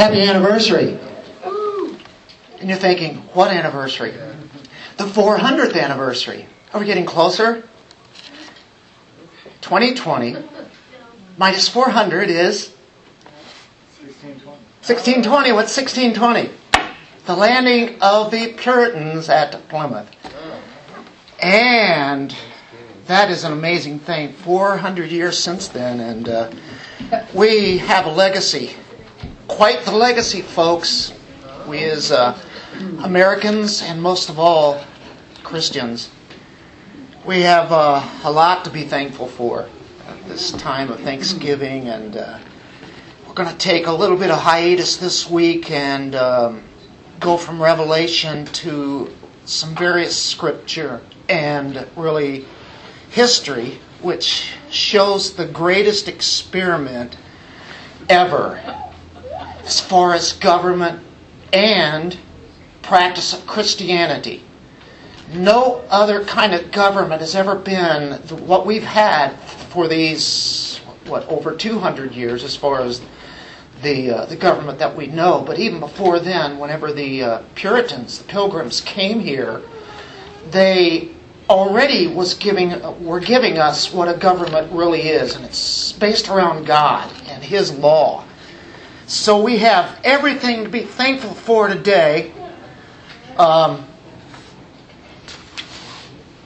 Happy anniversary. And you're thinking, what anniversary? The 400th anniversary. Are we getting closer? 2020 minus 400 is 1620. What's 1620? The landing of the Puritans at Plymouth. And that is an amazing thing. 400 years since then, and uh, we have a legacy. Quite the legacy, folks. We as uh, Americans, and most of all, Christians, we have uh, a lot to be thankful for at this time of Thanksgiving, and uh, we're going to take a little bit of hiatus this week and um, go from Revelation to some various scripture and really history, which shows the greatest experiment ever as far as government and practice of Christianity. No other kind of government has ever been what we've had for these, what, over 200 years as far as the, uh, the government that we know. But even before then, whenever the uh, Puritans, the Pilgrims came here, they already was giving were giving us what a government really is, and it's based around God and His law. So we have everything to be thankful for today. Um,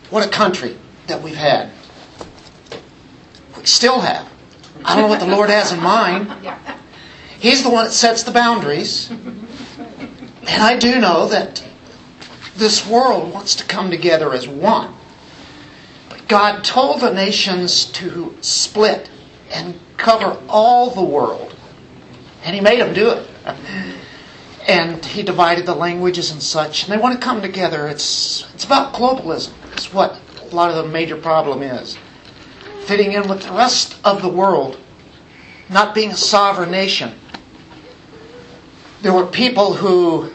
what a country that we've had. We still have. I don't know what the Lord has in mind. He's the one that sets the boundaries. And I do know that this world wants to come together as one. But God told the nations to split and cover all the world. And He made them do it. And He divided the languages and such. And they want to come together. It's, it's about globalism. It's what a lot of the major problem is. Fitting in with the rest of the world, not being a sovereign nation. There were people who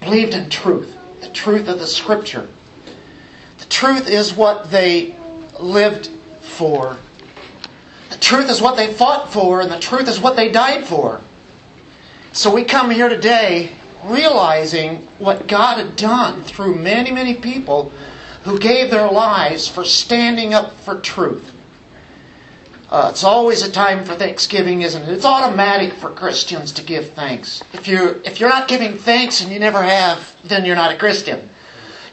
believed in truth, the truth of the Scripture. The truth is what they lived for. The truth is what they fought for, and the truth is what they died for. So we come here today realizing what God had done through many, many people who gave their lives for standing up for truth. Uh, it's always a time for Thanksgiving, isn't it? It's automatic for Christians to give thanks. If you're if you're not giving thanks and you never have, then you're not a Christian,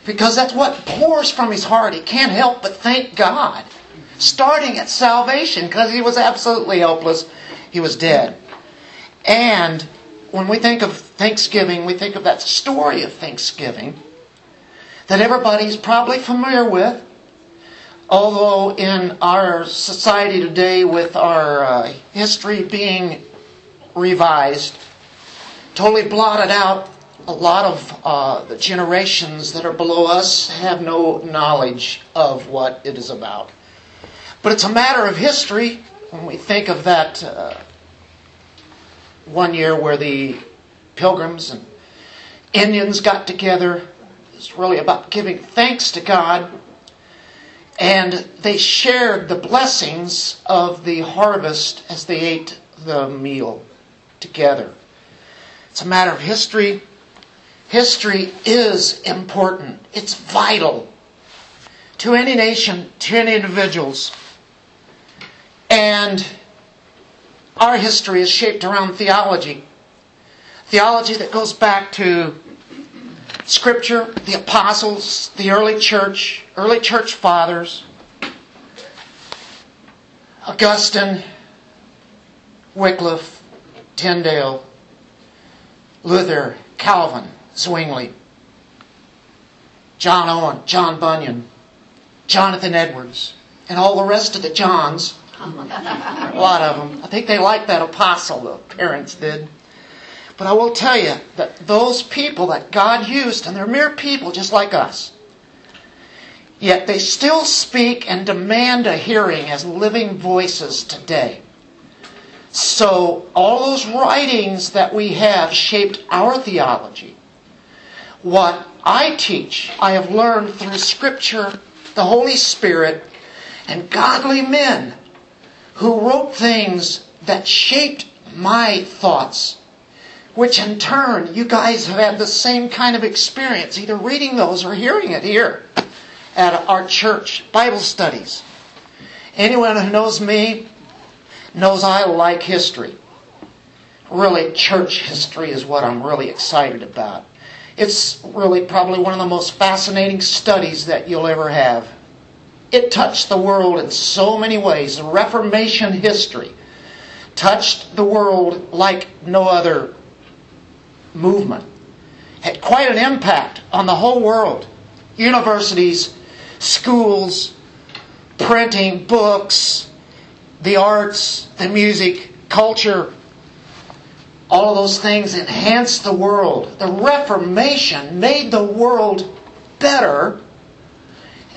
because that's what pours from his heart. He can't help but thank God, starting at salvation, because he was absolutely helpless. He was dead, and when we think of Thanksgiving, we think of that story of Thanksgiving that everybody's probably familiar with. Although in our society today, with our uh, history being revised, totally blotted out, a lot of uh, the generations that are below us have no knowledge of what it is about. But it's a matter of history when we think of that uh, one year where the pilgrims and Indians got together. It's really about giving thanks to God and they shared the blessings of the harvest as they ate the meal together. It's a matter of history. History is important, it's vital to any nation, to any individuals. And our history is shaped around theology. Theology that goes back to Scripture, the apostles, the early church, early church fathers, Augustine, Wycliffe, Tyndale, Luther, Calvin, Zwingli, John Owen, John Bunyan, Jonathan Edwards, and all the rest of the Johns. A lot of them. I think they liked that apostle, the parents did. But I will tell you that those people that God used, and they're mere people just like us, yet they still speak and demand a hearing as living voices today. So, all those writings that we have shaped our theology. What I teach, I have learned through Scripture, the Holy Spirit, and godly men who wrote things that shaped my thoughts, which in turn you guys have had the same kind of experience, either reading those or hearing it here at our church Bible studies. Anyone who knows me knows I like history. Really, church history is what I'm really excited about. It's really probably one of the most fascinating studies that you'll ever have. It touched the world in so many ways. The Reformation history touched the world like no other movement. Had quite an impact on the whole world. Universities, schools, printing, books, the arts, the music, culture, all of those things enhanced the world. The Reformation made the world better.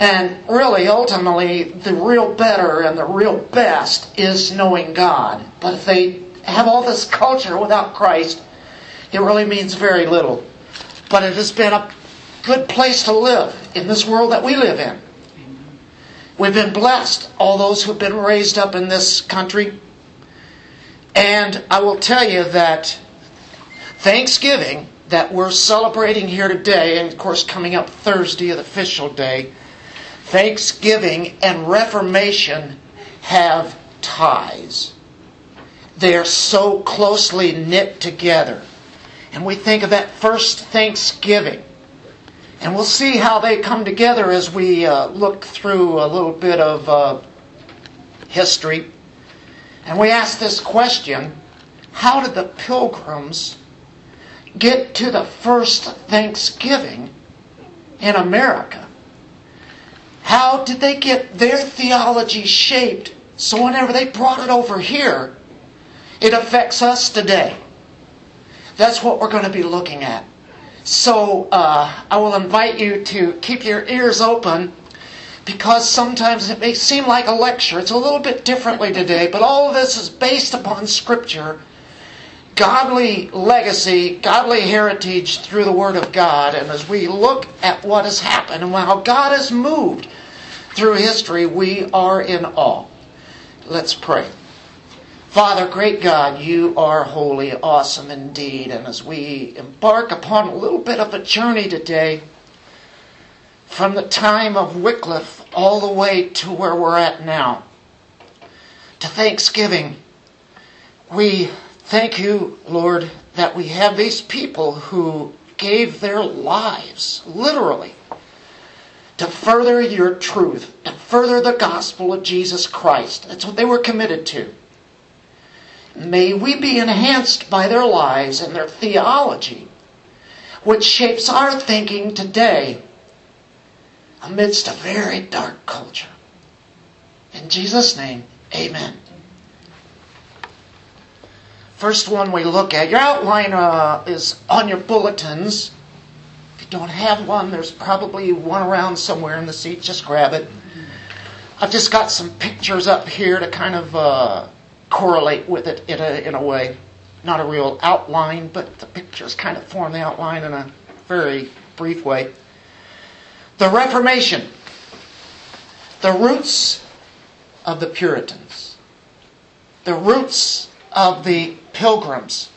And really, ultimately, the real better and the real best is knowing God. But if they have all this culture without Christ, it really means very little. But it has been a good place to live in this world that we live in. We've been blessed, all those who've been raised up in this country. And I will tell you that Thanksgiving, that we're celebrating here today, and of course coming up Thursday, the official day, Thanksgiving and Reformation have ties. They are so closely knit together. And we think of that first Thanksgiving and we'll see how they come together as we uh, look through a little bit of uh, history. And we ask this question How did the pilgrims get to the first Thanksgiving in America? How did they get their theology shaped so whenever they brought it over here, it affects us today? That's what we're going to be looking at. So uh, I will invite you to keep your ears open because sometimes it may seem like a lecture. It's a little bit differently today, but all of this is based upon Scripture, godly legacy, godly heritage through the Word of God. And as we look at what has happened and how God has moved through history, we are in awe. Let's pray. Father, great God, you are holy, awesome indeed. And as we embark upon a little bit of a journey today, from the time of Wycliffe all the way to where we're at now, to Thanksgiving, we thank you, Lord, that we have these people who gave their lives, literally, to further your truth, and further the gospel of Jesus Christ. That's what they were committed to. May we be enhanced by their lives and their theology, which shapes our thinking today amidst a very dark culture. In Jesus' name, amen. First one we look at, your outline uh, is on your bulletins. If you don't have one, there's probably one around somewhere in the seat. Just grab it. I've just got some pictures up here to kind of uh, correlate with it in a, in a way. Not a real outline, but the pictures kind of form the outline in a very brief way. The Reformation, the roots of the Puritans, the roots of the Pilgrims.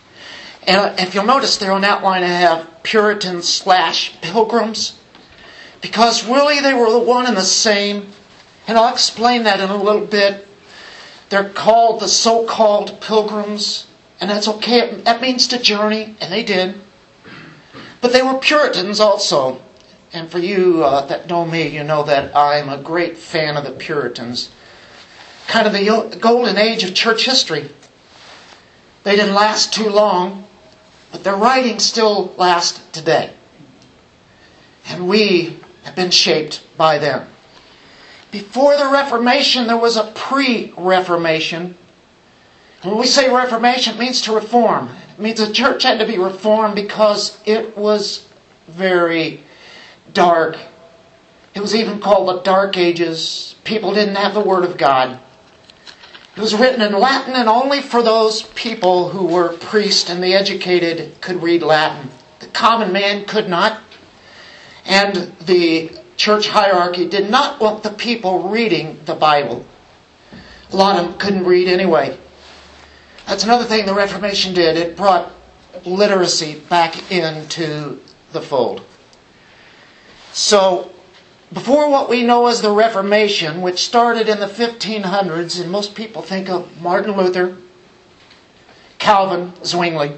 And if you'll notice there on that line, I have Puritans slash Pilgrims, because really they were the one and the same. And I'll explain that in a little bit. They're called the so called pilgrims, and that's okay. That means to journey, and they did. But they were Puritans also. And for you uh, that know me, you know that I'm a great fan of the Puritans. Kind of the golden age of church history. They didn't last too long, but their writings still last today. And we have been shaped by them. Before the Reformation, there was a pre Reformation. When we say Reformation, it means to reform. It means the church had to be reformed because it was very dark. It was even called the Dark Ages. People didn't have the Word of God. It was written in Latin, and only for those people who were priests and the educated could read Latin. The common man could not. And the church hierarchy did not want the people reading the Bible. A lot of them couldn't read anyway. That's another thing the Reformation did. It brought literacy back into the fold. So, before what we know as the Reformation, which started in the 1500s, and most people think of Martin Luther, Calvin, Zwingli,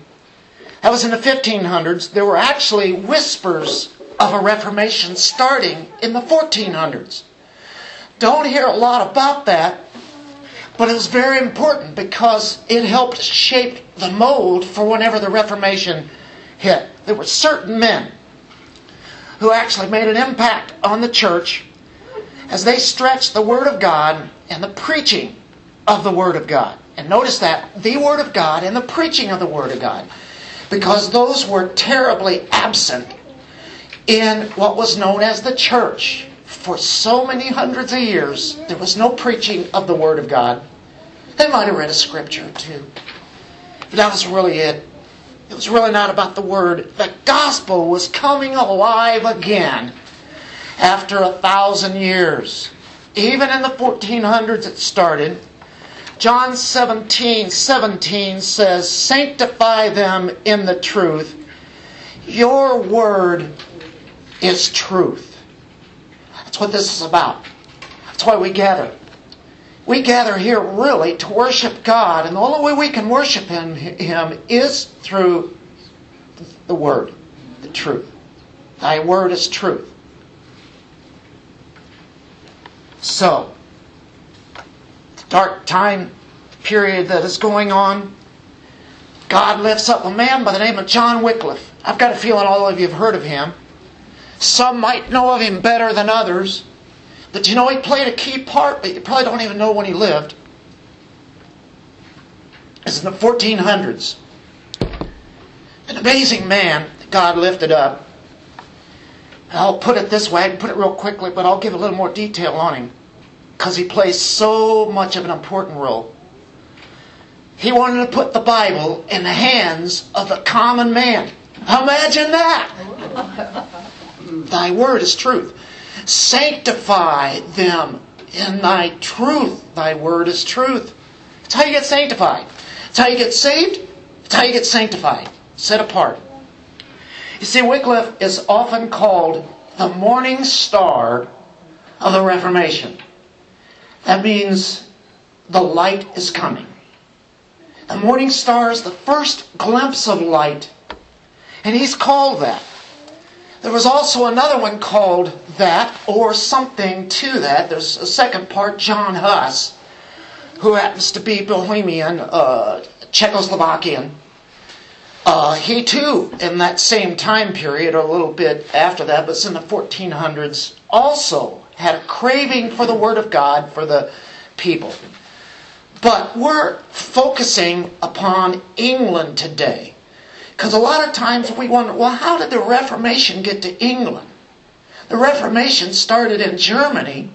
that was in the 1500s. There were actually whispers of a Reformation starting in the 1400s. Don't hear a lot about that, but it was very important because it helped shape the mold for whenever the Reformation hit. There were certain men who actually made an impact on the church as they stretched the Word of God and the preaching of the Word of God. And notice that the Word of God and the preaching of the Word of God, because those were terribly absent in what was known as the church. For so many hundreds of years, there was no preaching of the Word of God. They might have read a scripture or two. But that was really it. It was really not about the Word. The gospel was coming alive again after a thousand years. Even in the 1400s, it started. John 17 17 says, Sanctify them in the truth. Your word is truth. That's what this is about. That's why we gather. We gather here really to worship God, and the only way we can worship Him, him is through the Word, the truth. Thy Word is truth. So, dark time period that is going on, God lifts up a man by the name of John Wycliffe. I've got a feeling all of you have heard of him. Some might know of him better than others. But you know, he played a key part, but you probably don't even know when he lived. It's in the 1400s. An amazing man that God lifted up. I'll put it this way, I can put it real quickly, but I'll give a little more detail on him. Because he plays so much of an important role. He wanted to put the Bible in the hands of the common man. Imagine that! Thy word is truth. Sanctify them in thy truth. Thy word is truth. It's how you get sanctified. It's how you get saved. It's how you get sanctified. Set apart. You see, Wycliffe is often called the morning star of the Reformation. That means the light is coming. The morning star is the first glimpse of light. And he's called that. There was also another one called that, or something to that. There's a second part, John Huss, who happens to be Bohemian, uh, Czechoslovakian. Uh, he too, in that same time period, or a little bit after that, but it's in the 1400s, also had a craving for the Word of God for the people. But we're focusing upon England today. Because a lot of times we wonder, well, how did the Reformation get to England? The Reformation started in Germany,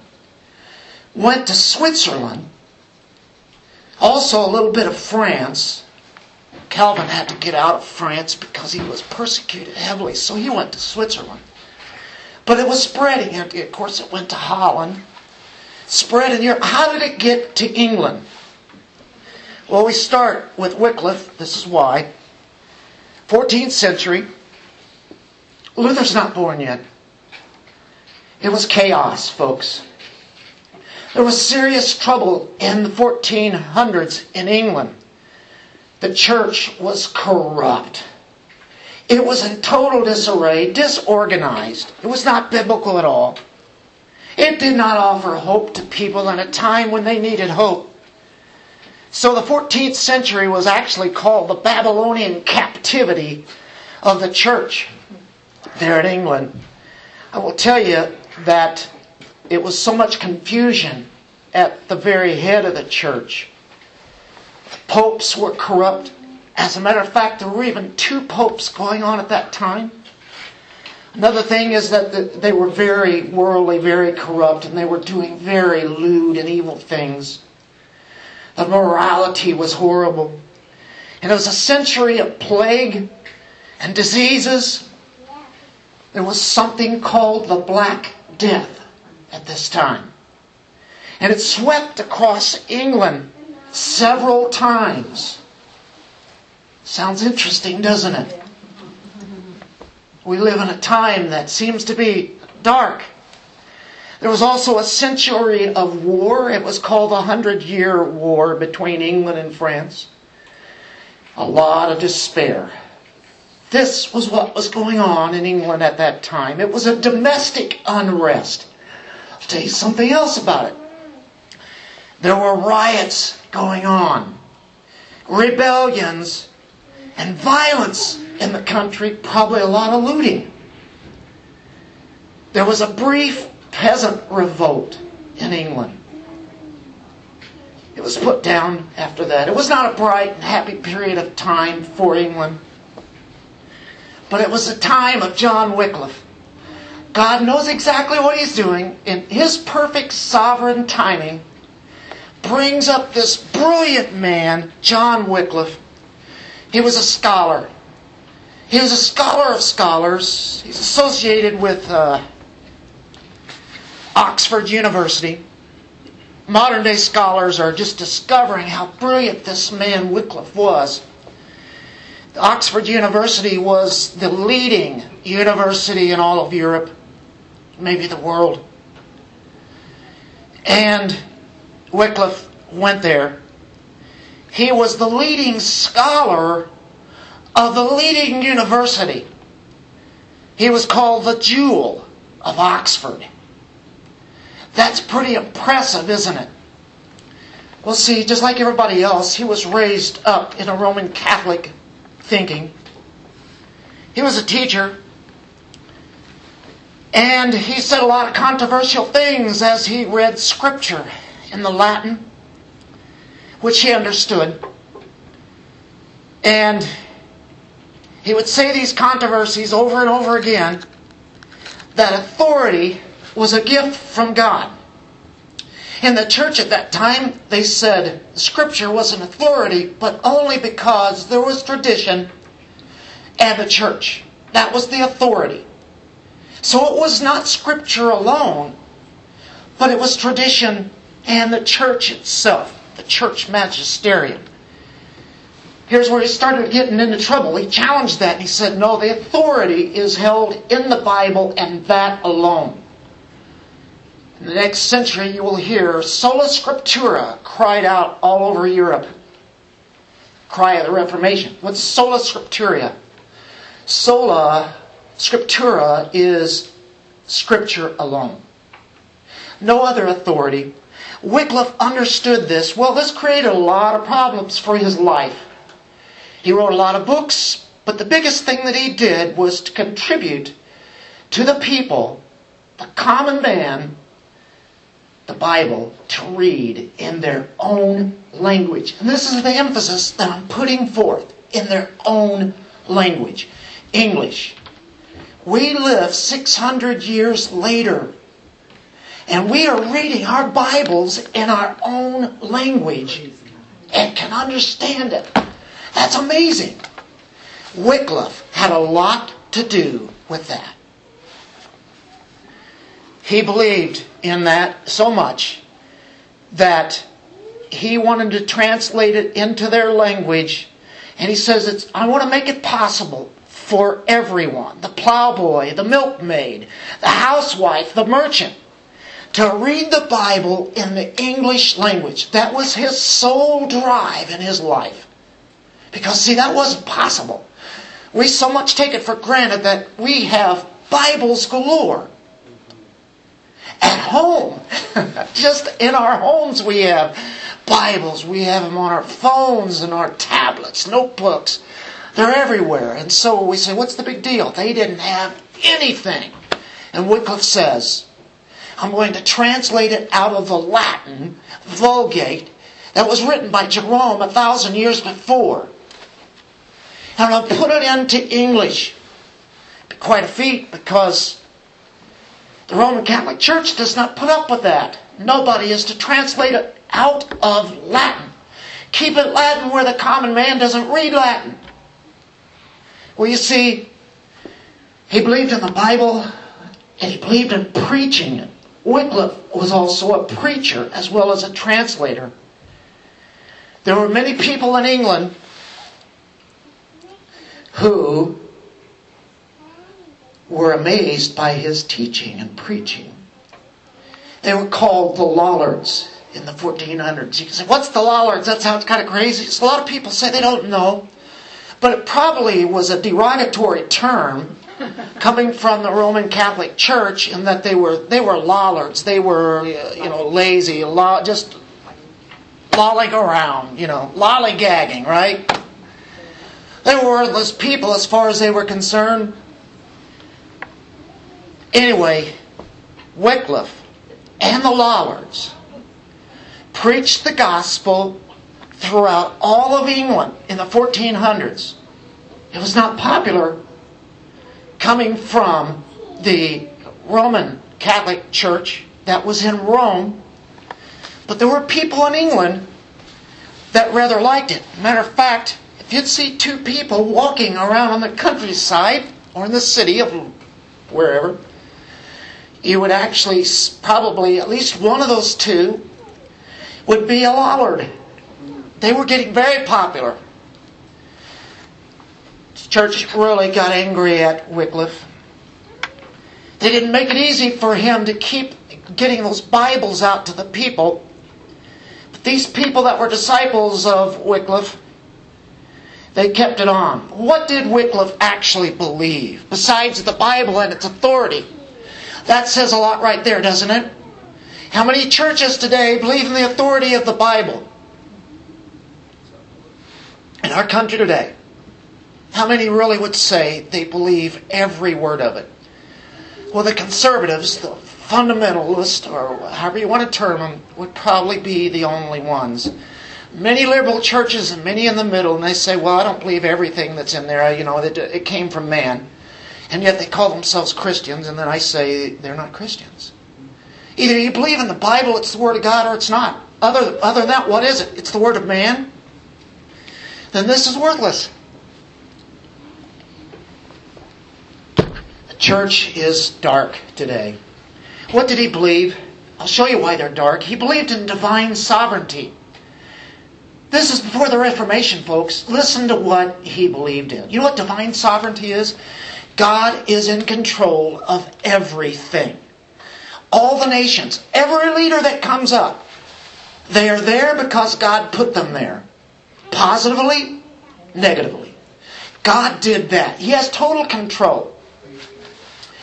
went to Switzerland, also a little bit of France. Calvin had to get out of France because he was persecuted heavily, so he went to Switzerland. But it was spreading. Of course, it went to Holland, spread in Europe. How did it get to England? Well, we start with Wycliffe. This is why. 14th century. Luther's not born yet. It was chaos, folks. There was serious trouble in the 1400s in England. The church was corrupt. It was in total disarray, disorganized. It was not biblical at all. It did not offer hope to people in a time when they needed hope. So the 14th century was actually called the Babylonian captivity of the church there in England. I will tell you that it was so much confusion at the very head of the church. Popes were corrupt. As a matter of fact, there were even two popes going on at that time. Another thing is that they were very worldly, very corrupt, and they were doing very lewd and evil things. The morality was horrible. And it was a century of plague and diseases. There was something called the Black Death at this time. And it swept across England several times. Sounds interesting, doesn't it? We live in a time that seems to be dark. There was also a century of war. It was called the Hundred Year War between England and France. A lot of despair. This was what was going on in England at that time. It was a domestic unrest. I'll tell you something else about it. There were riots going on, rebellions, and violence in the country, probably a lot of looting. There was a brief peasant revolt in England. It was put down after that. It was not a bright and happy period of time for England, but it was a time of John Wycliffe. God knows exactly what He's doing in His perfect sovereign timing. Brings up this brilliant man, John Wycliffe. He was a scholar. He was a scholar of scholars. He's associated with uh, Oxford University. Modern day scholars are just discovering how brilliant this man Wycliffe was. Oxford University was the leading university in all of Europe, maybe the world. And Wycliffe went there. He was the leading scholar of the leading university. He was called the Jewel of Oxford. That's pretty impressive, isn't it? Well, see, just like everybody else, he was raised up in a Roman Catholic thinking. He was a teacher. And he said a lot of controversial things as he read scripture in the Latin, which he understood. And he would say these controversies over and over again that authority was a gift from God. In the church at that time, they said Scripture was an authority, but only because there was tradition and the church. That was the authority. So it was not Scripture alone, but it was tradition and the church itself, the church magisterium. Here's where he started getting into trouble. He challenged that and he said, No, the authority is held in the Bible and that alone. In the next century, you will hear sola scriptura cried out all over Europe. Cry of the Reformation. What's sola scriptura? Sola scriptura is scripture alone. No other authority. Wycliffe understood this. Well, this created a lot of problems for his life. He wrote a lot of books, but the biggest thing that he did was to contribute to the people, the common man, the Bible to read in their own language. And this is the emphasis that I'm putting forth in their own language English. We live 600 years later, and we are reading our Bibles in our own language and can understand it. That's amazing. Wycliffe had a lot to do with that. He believed in that so much that he wanted to translate it into their language. And he says, it's, I want to make it possible for everyone the plowboy, the milkmaid, the housewife, the merchant to read the Bible in the English language. That was his sole drive in his life. Because, see, that wasn't possible. We so much take it for granted that we have Bibles galore at home. Just in our homes, we have Bibles. We have them on our phones and our tablets, notebooks. They're everywhere. And so we say, what's the big deal? They didn't have anything. And Wycliffe says, I'm going to translate it out of the Latin Vulgate that was written by Jerome a thousand years before. And I'll put it into English. Quite a feat because the Roman Catholic Church does not put up with that. Nobody is to translate it out of Latin. Keep it Latin where the common man doesn't read Latin. Well, you see, he believed in the Bible and he believed in preaching it. Wycliffe was also a preacher as well as a translator. There were many people in England who were amazed by his teaching and preaching. They were called the Lollards in the 1400s. You can say, what's the Lollards? That sounds kind of crazy. So a lot of people say they don't know. But it probably was a derogatory term coming from the Roman Catholic Church in that they were they were lollards. They were uh, you know lazy, lo- just lolling around, you know, lollygagging, right? They were worthless people as far as they were concerned. Anyway, Wycliffe and the Lollards preached the gospel throughout all of England in the 1400s. It was not popular coming from the Roman Catholic Church that was in Rome, but there were people in England that rather liked it. Matter of fact, if you'd see two people walking around on the countryside or in the city of wherever, you would actually probably at least one of those two would be a Lollard. They were getting very popular. The church really got angry at Wycliffe. They didn't make it easy for him to keep getting those Bibles out to the people. But these people that were disciples of Wycliffe, they kept it on. What did Wycliffe actually believe besides the Bible and its authority? That says a lot right there, doesn't it? How many churches today believe in the authority of the Bible? In our country today, how many really would say they believe every word of it? Well, the conservatives, the fundamentalists, or however you want to term them, would probably be the only ones. Many liberal churches and many in the middle, and they say, well, I don't believe everything that's in there. You know, it came from man. And yet they call themselves Christians, and then I say they're not Christians. Either you believe in the Bible, it's the Word of God, or it's not. Other, other than that, what is it? It's the Word of man? Then this is worthless. The church is dark today. What did he believe? I'll show you why they're dark. He believed in divine sovereignty. This is before the Reformation, folks. Listen to what he believed in. You know what divine sovereignty is? God is in control of everything. All the nations, every leader that comes up, they are there because God put them there. Positively, negatively. God did that. He has total control.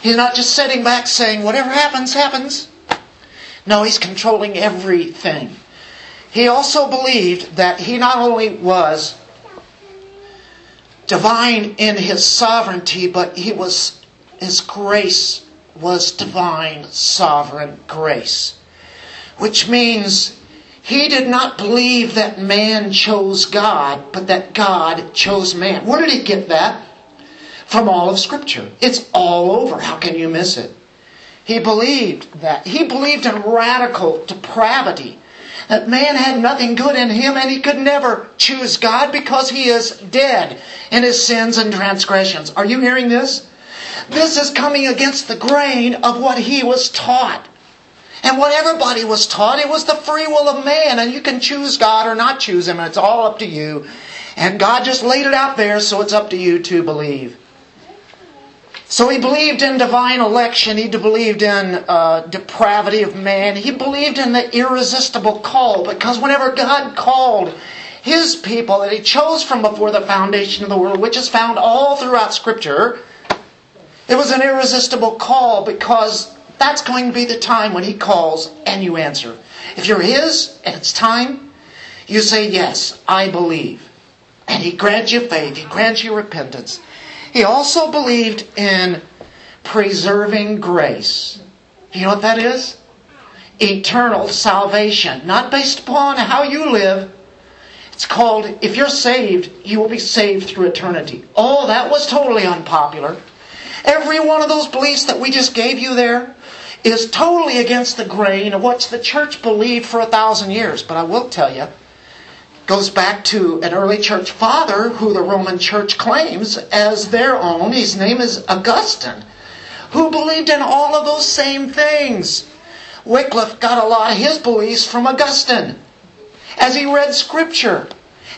He's not just sitting back saying, whatever happens, happens. No, He's controlling everything. He also believed that He not only was divine in his sovereignty, but he was his grace was divine sovereign grace. Which means he did not believe that man chose God, but that God chose man. Where did he get that? From all of Scripture. It's all over. How can you miss it? He believed that. He believed in radical depravity that man had nothing good in him and he could never choose God because he is dead in his sins and transgressions. Are you hearing this? This is coming against the grain of what he was taught. And what everybody was taught, it was the free will of man, and you can choose God or not choose Him, and it's all up to you. And God just laid it out there, so it's up to you to believe. So he believed in divine election. He believed in uh, depravity of man. He believed in the irresistible call because whenever God called his people that he chose from before the foundation of the world, which is found all throughout Scripture, it was an irresistible call because that's going to be the time when he calls and you answer. If you're his and it's time, you say, Yes, I believe. And he grants you faith, he grants you repentance. He also believed in preserving grace. You know what that is? Eternal salvation, not based upon how you live. It's called, if you're saved, you will be saved through eternity. Oh, that was totally unpopular. Every one of those beliefs that we just gave you there is totally against the grain of what the church believed for a thousand years. But I will tell you, goes back to an early church father who the Roman church claims as their own. His name is Augustine, who believed in all of those same things. Wycliffe got a lot of his beliefs from Augustine as he read scripture.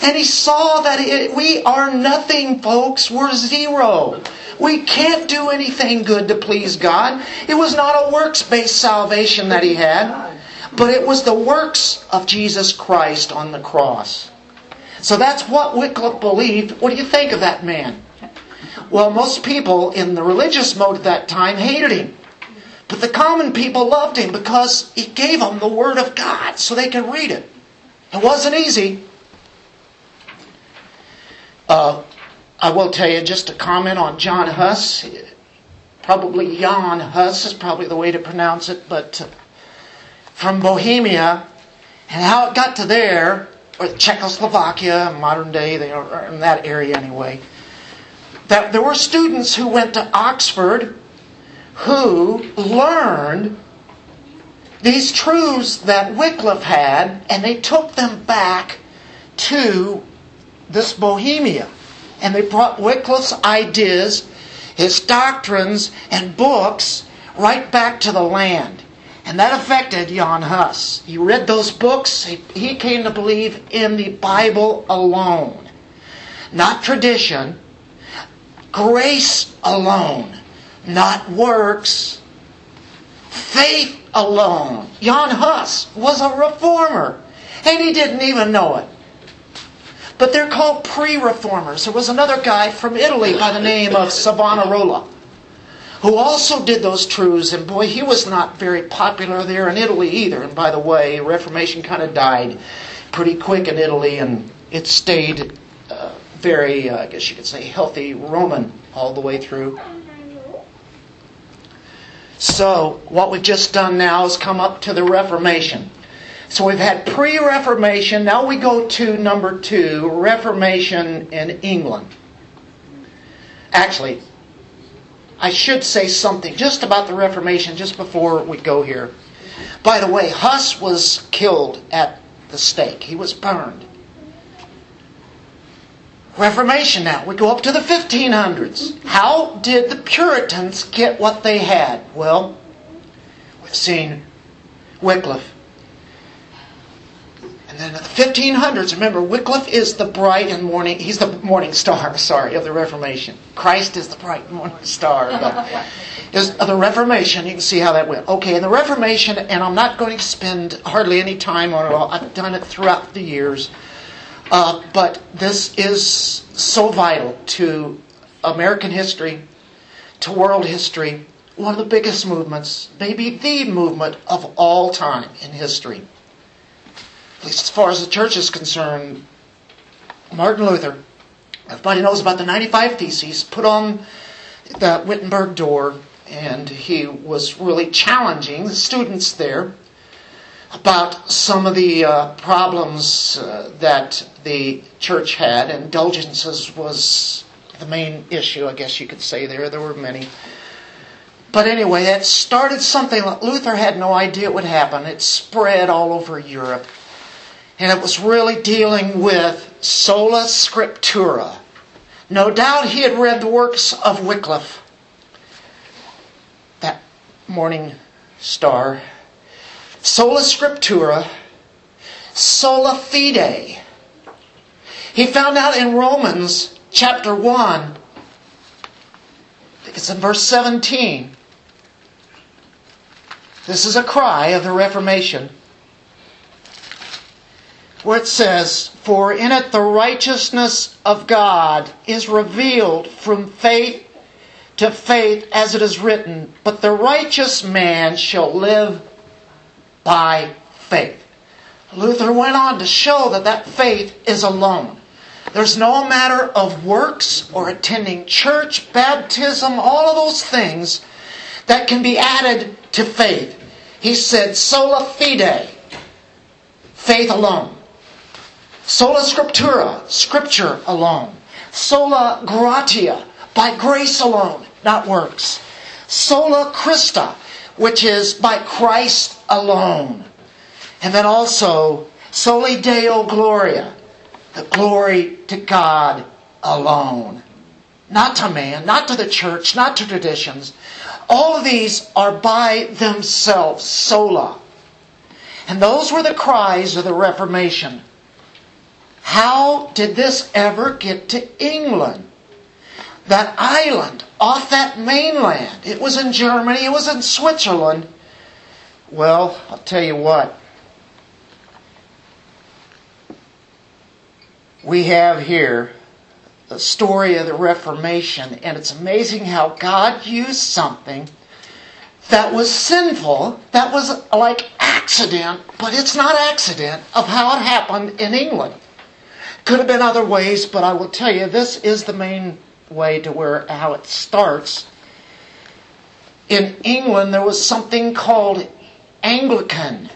And he saw that it, we are nothing, folks. We're zero. We can't do anything good to please God. It was not a works based salvation that he had, but it was the works of Jesus Christ on the cross. So that's what Wycliffe believed. What do you think of that man? Well, most people in the religious mode at that time hated him. But the common people loved him because he gave them the Word of God so they could read it. It wasn't easy. Uh, I will tell you just a comment on John Huss. Probably Jan Huss is probably the way to pronounce it, but uh, from Bohemia and how it got to there, or Czechoslovakia, modern day, they are in that area anyway. That there were students who went to Oxford who learned these truths that Wycliffe had, and they took them back to this Bohemia. And they brought Wycliffe's ideas, his doctrines, and books right back to the land. And that affected Jan Hus. He read those books, he came to believe in the Bible alone. Not tradition, grace alone, not works, faith alone. Jan Hus was a reformer, and he didn't even know it. But they're called pre-reformers. There was another guy from Italy by the name of Savonarola who also did those truths, and boy, he was not very popular there in Italy either. And by the way, Reformation kind of died pretty quick in Italy, and it stayed uh, very, uh, I guess you could say, healthy Roman all the way through. So, what we've just done now is come up to the Reformation. So we've had pre Reformation, now we go to number two Reformation in England. Actually, I should say something just about the Reformation just before we go here. By the way, Huss was killed at the stake, he was burned. Reformation now. We go up to the 1500s. How did the Puritans get what they had? Well, we've seen Wycliffe. And then in the 1500s, remember, Wycliffe is the bright and morning, he's the morning star, sorry, of the Reformation. Christ is the bright morning star. Is, of the Reformation, you can see how that went. Okay, in the Reformation, and I'm not going to spend hardly any time on it all, I've done it throughout the years. Uh, but this is so vital to American history, to world history, one of the biggest movements, maybe the movement of all time in history. At least as far as the church is concerned, Martin Luther, everybody knows about the 95 Theses, put on the Wittenberg door, and he was really challenging the students there about some of the uh, problems uh, that the church had. Indulgences was the main issue, I guess you could say there. There were many. But anyway, it started something that Luther had no idea it would happen. It spread all over Europe. And it was really dealing with sola scriptura. No doubt he had read the works of Wycliffe, that morning star sola scriptura, sola fide. He found out in Romans chapter 1, I think it's in verse 17. This is a cry of the Reformation, where it says, For in it the righteousness of God is revealed from faith to faith, as it is written, But the righteous man shall live by faith. Luther went on to show that that faith is alone. There's no matter of works or attending church, baptism, all of those things that can be added to faith. He said, sola fide, faith alone. Sola scriptura, scripture alone. Sola gratia, by grace alone, not works. Sola Christa, which is by Christ alone. And then also, soli Deo Gloria, the glory to God alone. Not to man, not to the church, not to traditions. All of these are by themselves, sola. And those were the cries of the Reformation. How did this ever get to England? That island off that mainland. It was in Germany, it was in Switzerland. Well, I'll tell you what. We have here the story of the Reformation, and it's amazing how God used something that was sinful, that was like accident, but it's not accident of how it happened in England. Could have been other ways, but I will tell you this is the main way to where how it starts. In England, there was something called Anglican.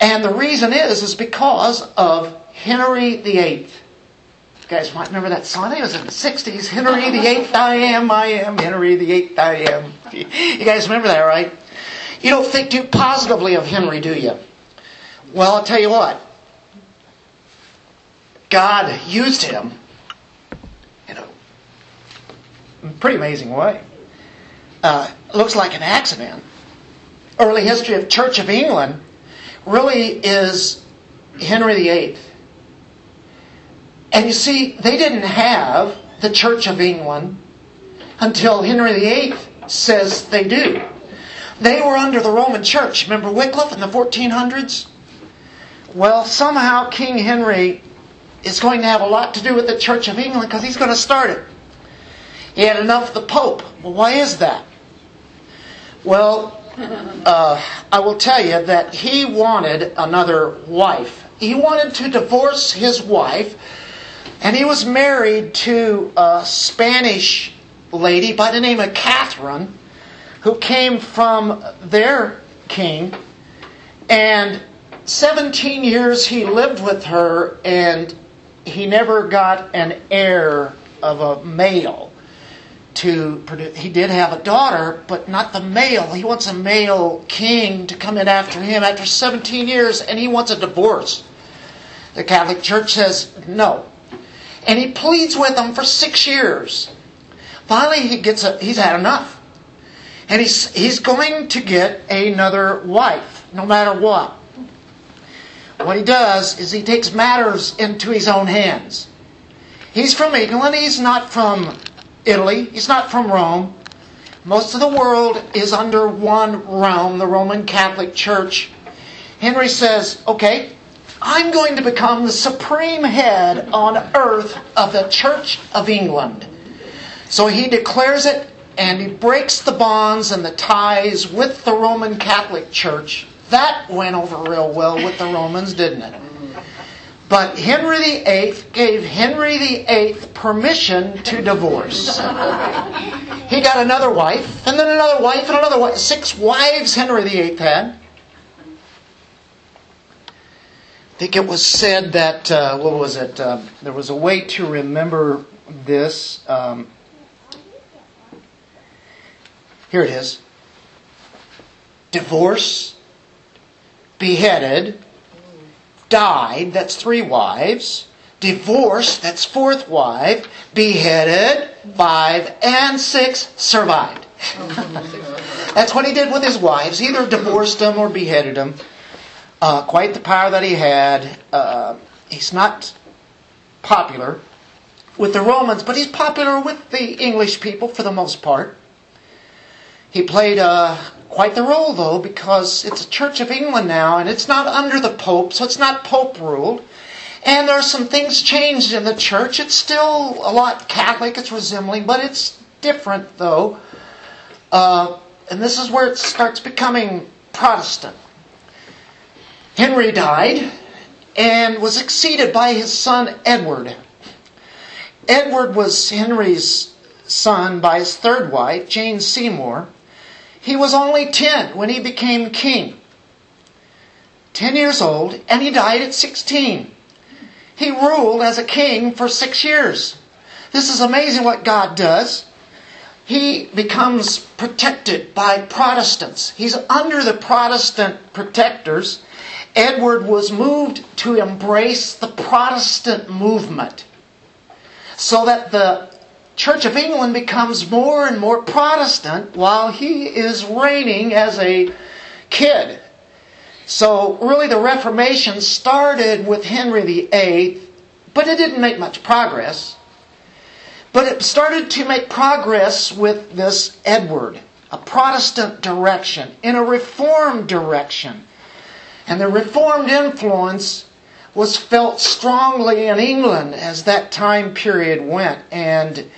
And the reason is, is because of Henry VIII. You guys might remember that song. I think it was in the 60s. Henry VIII, I am, I am. Henry VIII, I am. You guys remember that, right? You don't think too positively of Henry, do you? Well, I'll tell you what. God used him in a pretty amazing way. Uh, looks like an accident. Early history of Church of England really is Henry VIII. And you see, they didn't have the Church of England until Henry VIII says they do. They were under the Roman Church. Remember Wycliffe in the 1400s? Well, somehow King Henry is going to have a lot to do with the Church of England because he's going to start it. He had enough of the Pope. Well, why is that? Well, uh, I will tell you that he wanted another wife. He wanted to divorce his wife, and he was married to a Spanish lady by the name of Catherine, who came from their king. And 17 years he lived with her, and he never got an heir of a male to produce. He did have a daughter, but not the male. He wants a male king to come in after him after 17 years, and he wants a divorce. The Catholic Church says no. And he pleads with them for six years. Finally, he gets a, he's had enough. And he's, he's going to get another wife, no matter what. What he does is he takes matters into his own hands. He's from England, he's not from Italy, he's not from Rome. Most of the world is under one realm, the Roman Catholic Church. Henry says, okay, I'm going to become the supreme head on earth of the Church of England. So he declares it and he breaks the bonds and the ties with the Roman Catholic Church. That went over real well with the Romans, didn't it? But Henry VIII gave Henry VIII permission to divorce. He got another wife, and then another wife, and another wife. Six wives Henry VIII had. I think it was said that, uh, what was it? Uh, there was a way to remember this. Um, here it is divorce, beheaded, died, that's three wives, divorced, that's fourth wife, beheaded, five, and six survived. that's what he did with his wives. Either divorced them or beheaded them. Uh, quite the power that he had. Uh, he's not popular with the Romans, but he's popular with the English people for the most part. He played uh, quite the role, though, because it's a Church of England now, and it's not under the Pope, so it's not Pope ruled. And there are some things changed in the church. It's still a lot Catholic, it's resembling, but it's different, though. Uh, and this is where it starts becoming Protestant. Henry died and was succeeded by his son Edward. Edward was Henry's son by his third wife, Jane Seymour. He was only 10 when he became king. 10 years old, and he died at 16. He ruled as a king for six years. This is amazing what God does. He becomes protected by Protestants. He's under the Protestant protectors Edward was moved to embrace the Protestant movement so that the Church of England becomes more and more Protestant while he is reigning as a kid. So, really, the Reformation started with Henry VIII, but it didn't make much progress. But it started to make progress with this Edward, a Protestant direction, in a Reformed direction. And the Reformed influence was felt strongly in England as that time period went. And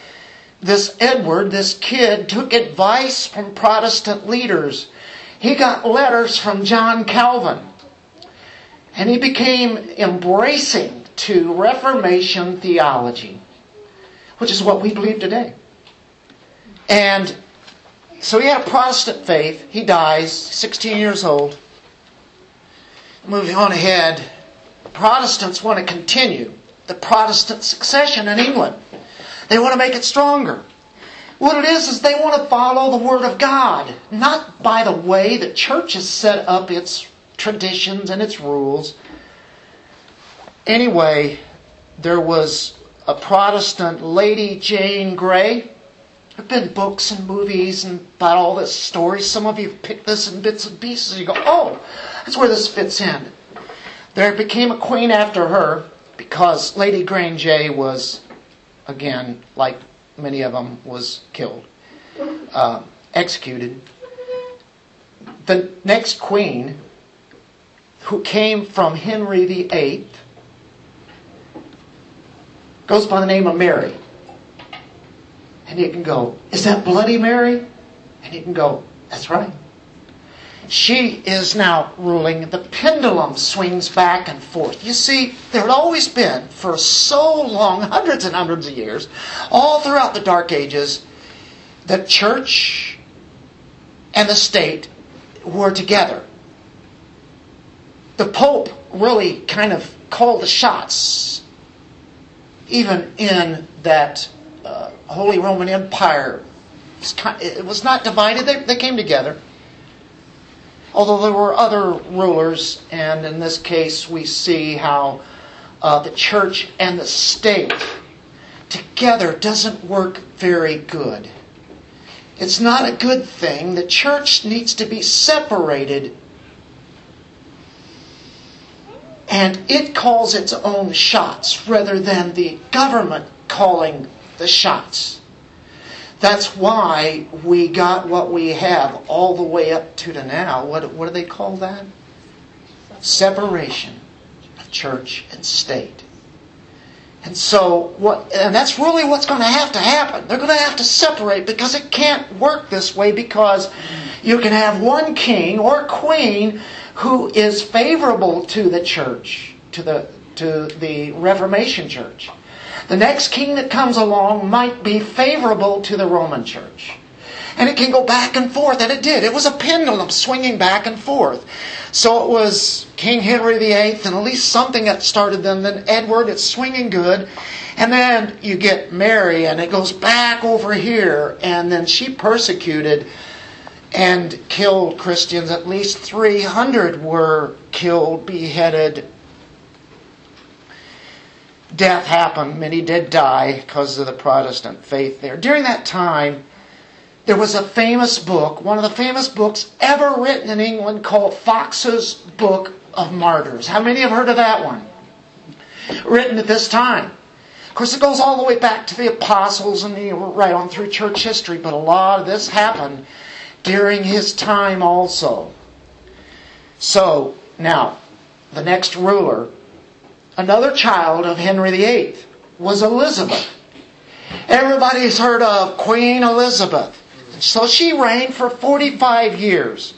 this Edward, this kid, took advice from Protestant leaders he got letters from John Calvin. And he became embracing to Reformation theology, which is what we believe today. And so he had a Protestant faith. He dies, 16 years old. Moving on ahead, Protestants want to continue the Protestant succession in England. They want to make it stronger. What it is, is they want to follow the Word of God, not by the way the church has set up its traditions and its rules. Anyway, there was a Protestant Lady Jane Grey. There have been books and movies and about all this story. Some of you picked this in bits and pieces and you go, oh, that's where this fits in. There became a queen after her because Lady Grangey was, again, like many of them, was killed, uh, executed. The next queen, who came from Henry VIII, goes by the name of Mary. And you can go, Is that Bloody Mary? And you can go, That's right. She is now ruling. The pendulum swings back and forth. You see, there had always been, for so long, hundreds and hundreds of years, all throughout the Dark Ages, the church and the state were together. The Pope really kind of called the shots, even in that uh, Holy Roman Empire. It was not divided, they, they came together. Although there were other rulers, and in this case we see how uh, the church and the state together doesn't work very good. It's not a good thing. The church needs to be separated. And it calls its own shots rather than the government calling the shots. That's why we got what we have all the way up to the now. What, what do they call that? Separation of church and state. And so, what, and that's really what's going to have to happen. They're going to have to separate because it can't work this way because you can have one king or queen who is favorable to the church, to the, to the Reformation church. The next king that comes along might be favorable to the Roman church. And it can go back and forth, and it did. It was a pendulum swinging back and forth. So it was King Henry VIII, and at least something that started then. Then Edward, it's swinging good. And then you get Mary, and it goes back over here. And then she persecuted and killed Christians. At least 300 were killed, beheaded, death happened. Many did die because of the Protestant faith there. During that time, there was a famous book, one of the famous books ever written in England called Foxe's Book of Martyrs. How many have heard of that one? Written at this time. Of course, it goes all the way back to the apostles and the, right on through church history, but a lot of this happened during his time also. So, now, the next ruler another child of Henry VIII was Elizabeth. Everybody's heard of Queen Elizabeth. So she reigned for 45 years.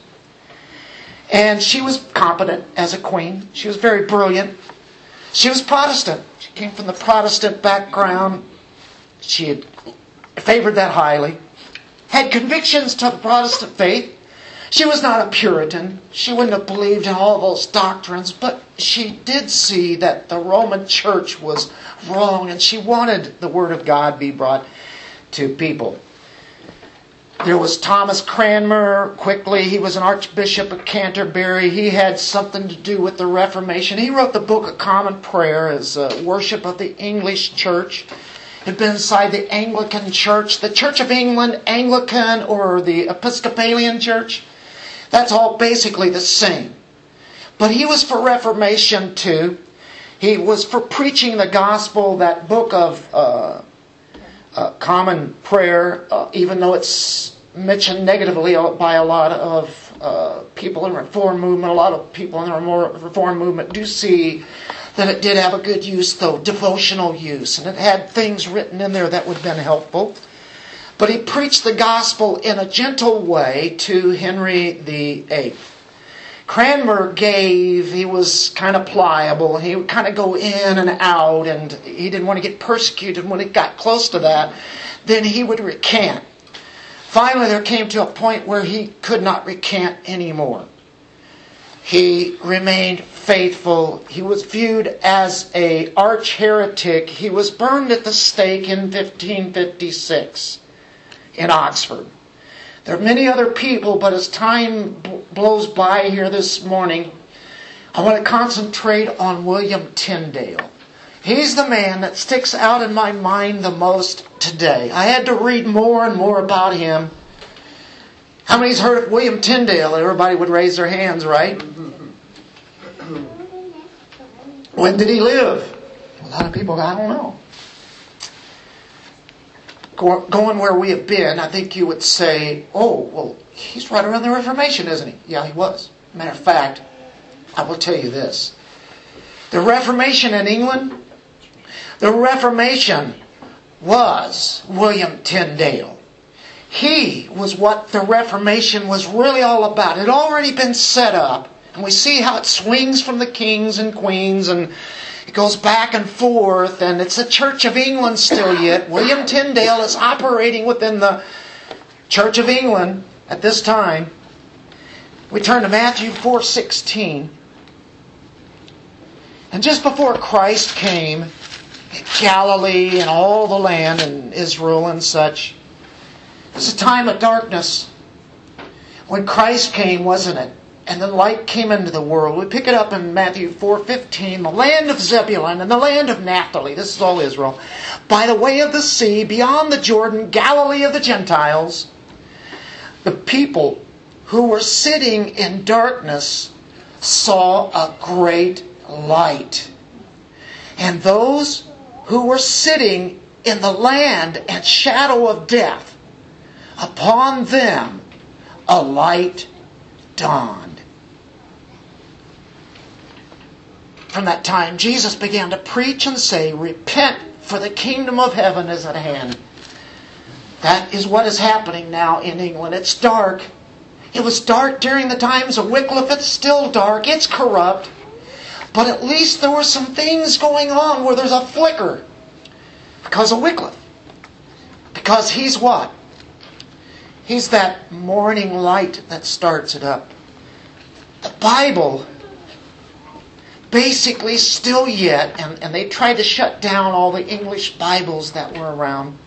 And she was competent as a queen. She was very brilliant. She was Protestant. She came from the Protestant background. She had favored that highly. Had convictions to the Protestant faith. She was not a Puritan. She wouldn't have believed in all those doctrines, but she did see that the Roman church was wrong and she wanted the Word of God be brought to people. There was Thomas Cranmer, quickly, he was an Archbishop of Canterbury. He had something to do with the Reformation. He wrote the Book of Common Prayer as a worship of the English church. Had been inside the Anglican Church, the Church of England, Anglican, or the Episcopalian Church. That's all basically the same. But he was for Reformation too. He was for preaching the gospel, that book of uh, uh, common prayer, uh, even though it's mentioned negatively by a lot of uh, people in the Reform movement. A lot of people in the Reform movement do see that it did have a good use, though, devotional use, and it had things written in there that would have been helpful. But he preached the gospel in a gentle way to Henry VIII. Cranmer gave, he was kind of pliable, he would kind of go in and out, and he didn't want to get persecuted. When it got close to that, then he would recant. Finally, there came to a point where he could not recant anymore. He remained faithful. He was viewed as a arch heretic. He was burned at the stake in 1556 in Oxford. There are many other people, but as time blows by here this morning, I want to concentrate on William Tyndale. He's the man that sticks out in my mind the most today. I had to read more and more about him. How many's heard of William Tyndale? Everybody would raise their hands, right? When did he live? A lot of people, I don't know. Going where we have been, I think you would say, oh, well, he's right around the Reformation, isn't he? Yeah, he was. Matter of fact, I will tell you this. The Reformation in England, the Reformation was William Tyndale. He was what the Reformation was really all about. It had already been set up, and we see how it swings from the kings and queens and it goes back and forth, and it's a Church of England still yet. William Tyndale is operating within the Church of England at this time. We turn to Matthew 4:16. And just before Christ came, Galilee and all the land and Israel and such, it was a time of darkness. When Christ came, wasn't it? And the light came into the world. We pick it up in Matthew 4:15, the land of Zebulun and the land of Naphtali, this is all Israel, by the way of the sea, beyond the Jordan, Galilee of the Gentiles, the people who were sitting in darkness saw a great light. And those who were sitting in the land and shadow of death, upon them a light dawned. From that time, Jesus began to preach and say, Repent, for the kingdom of heaven is at hand. That is what is happening now in England. It's dark. It was dark during the times of Wycliffe. It's still dark. It's corrupt. But at least there were some things going on where there's a flicker because of Wycliffe. Because he's what? He's that morning light that starts it up. The Bible, basically, still yet, and, and they tried to shut down all the English Bibles that were around.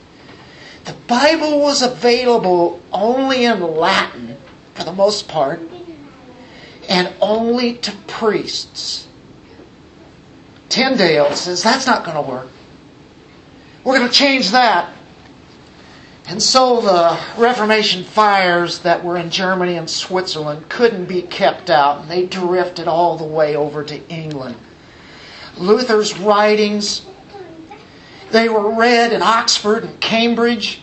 The Bible was available only in Latin, for the most part, and only to priests. Tyndale says that's not going to work. We're going to change that. And so the Reformation fires that were in Germany and Switzerland couldn't be kept out, and they drifted all the way over to England. Luther's writings, they were read in Oxford and Cambridge.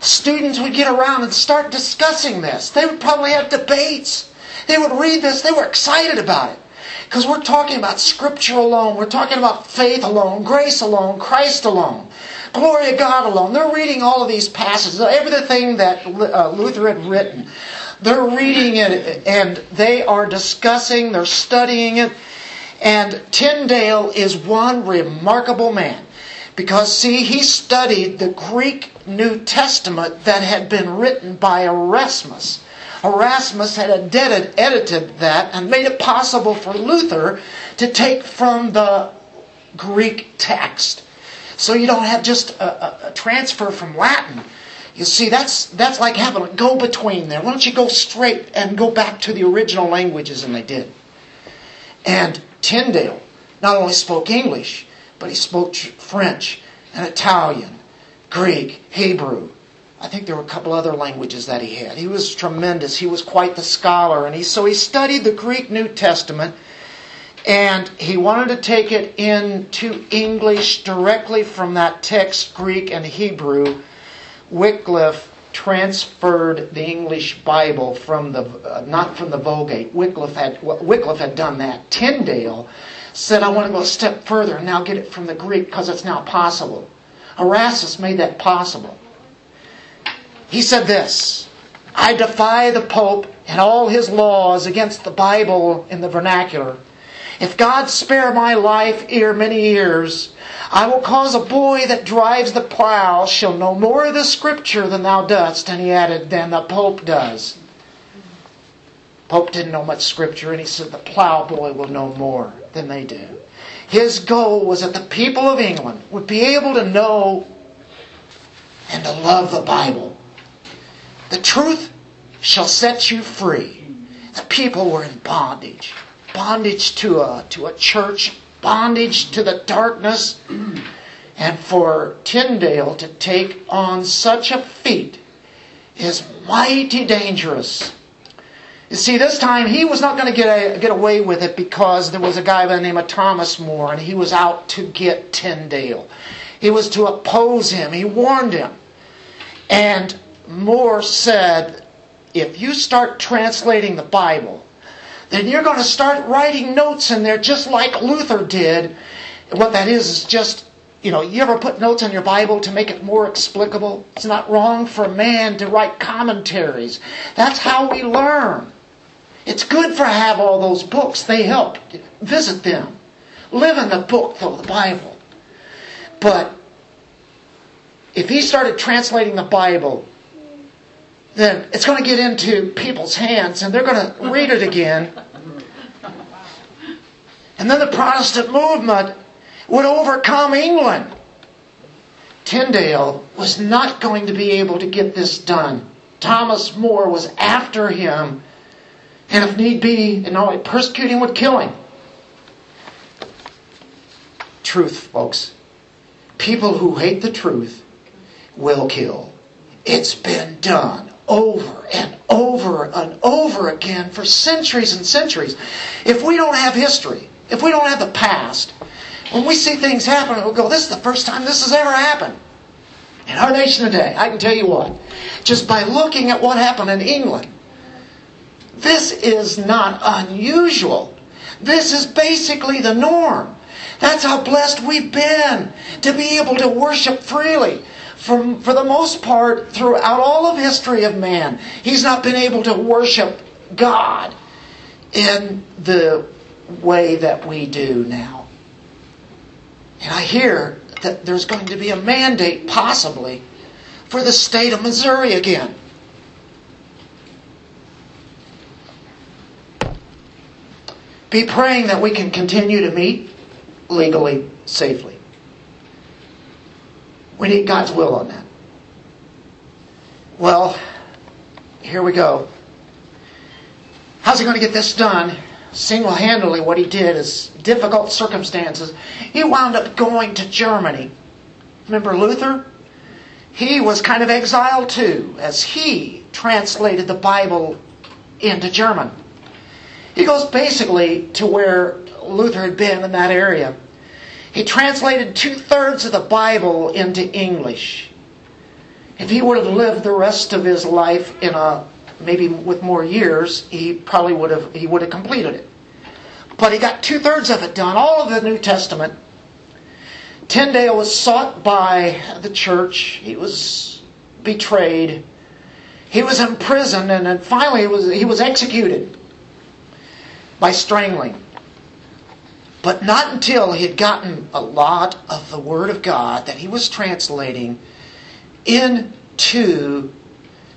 Students would get around and start discussing this. They would probably have debates. They would read this, they were excited about it. Because we're talking about Scripture alone. We're talking about faith alone, grace alone, Christ alone, glory of God alone. They're reading all of these passages, everything that uh, Luther had written. They're reading it and they are discussing, they're studying it. And Tyndale is one remarkable man. Because, see, he studied the Greek New Testament that had been written by Erasmus. Erasmus had edited, edited that and made it possible for Luther to take from the Greek text. So you don't have just a, a, a transfer from Latin. You see, that's, that's like having a go between there. Why don't you go straight and go back to the original languages? And they did. And Tyndale not only spoke English, but he spoke French and Italian, Greek, Hebrew, I think there were a couple other languages that he had. He was tremendous. He was quite the scholar. And he, so he studied the Greek New Testament And he wanted to take it into English directly from that text, Greek and Hebrew. Wycliffe transferred the English Bible from the uh, not from the Vulgate. Wycliffe had Wycliffe had done that. Tyndale said, "I want to go a step further and now get it from the Greek because it's now possible." Erasmus made that possible. He said this: "I defy the Pope and all his laws against the Bible in the vernacular." If God spare my life ere many years, I will cause a boy that drives the plow shall know more of the scripture than thou dost. And he added, than the Pope does. Pope didn't know much scripture, and he said the plow boy will know more than they do. His goal was that the people of England would be able to know and to love the Bible. The truth shall set you free. The people were in bondage bondage to a, to a church, bondage to the darkness, and for Tyndale to take on such a feat is mighty dangerous. You see, this time he was not going to get, a, get away with it because there was a guy by the name of Thomas More, and he was out to get Tyndale. He was to oppose him. He warned him. And More said, if you start translating the Bible, then you're going to start writing notes in there just like Luther did. What that is is just, you know, you ever put notes on your Bible to make it more explicable? It's not wrong for a man to write commentaries. That's how we learn. It's good for have all those books. They help. Visit them. Live in the book, though, the Bible. But if he started translating the Bible then it's going to get into people's hands and they're going to read it again. And then the Protestant movement would overcome England. Tyndale was not going to be able to get this done. Thomas More was after him, and if need be, you know, persecuting would kill him. Truth, folks. People who hate the truth will kill. It's been done over and over and over again for centuries and centuries. If we don't have history, if we don't have the past, when we see things happen, we'll go, this is the first time this has ever happened. In our nation today, I can tell you what, just by looking at what happened in England, this is not unusual. This is basically the norm. That's how blessed we've been to be able to worship freely for, for the most part, throughout all of history of man, he's not been able to worship God in the way that we do now. And I hear that there's going to be a mandate, possibly, for the state of Missouri again. Be praying that we can continue to meet legally, safely. We need God's will on that. Well, here we go. How's he going to get this done? Single handedly, what he did is difficult circumstances. He wound up going to Germany. Remember Luther? He was kind of exiled too, as he translated the Bible into German. He goes basically to where Luther had been in that area. He translated two thirds of the Bible into English. If he would have lived the rest of his life in a maybe with more years, he probably would have he would have completed it. But he got two thirds of it done, all of the New Testament. Tyndale was sought by the church. He was betrayed. He was imprisoned, and then finally he was, he was executed by strangling. But not until he had gotten a lot of the Word of God that he was translating into,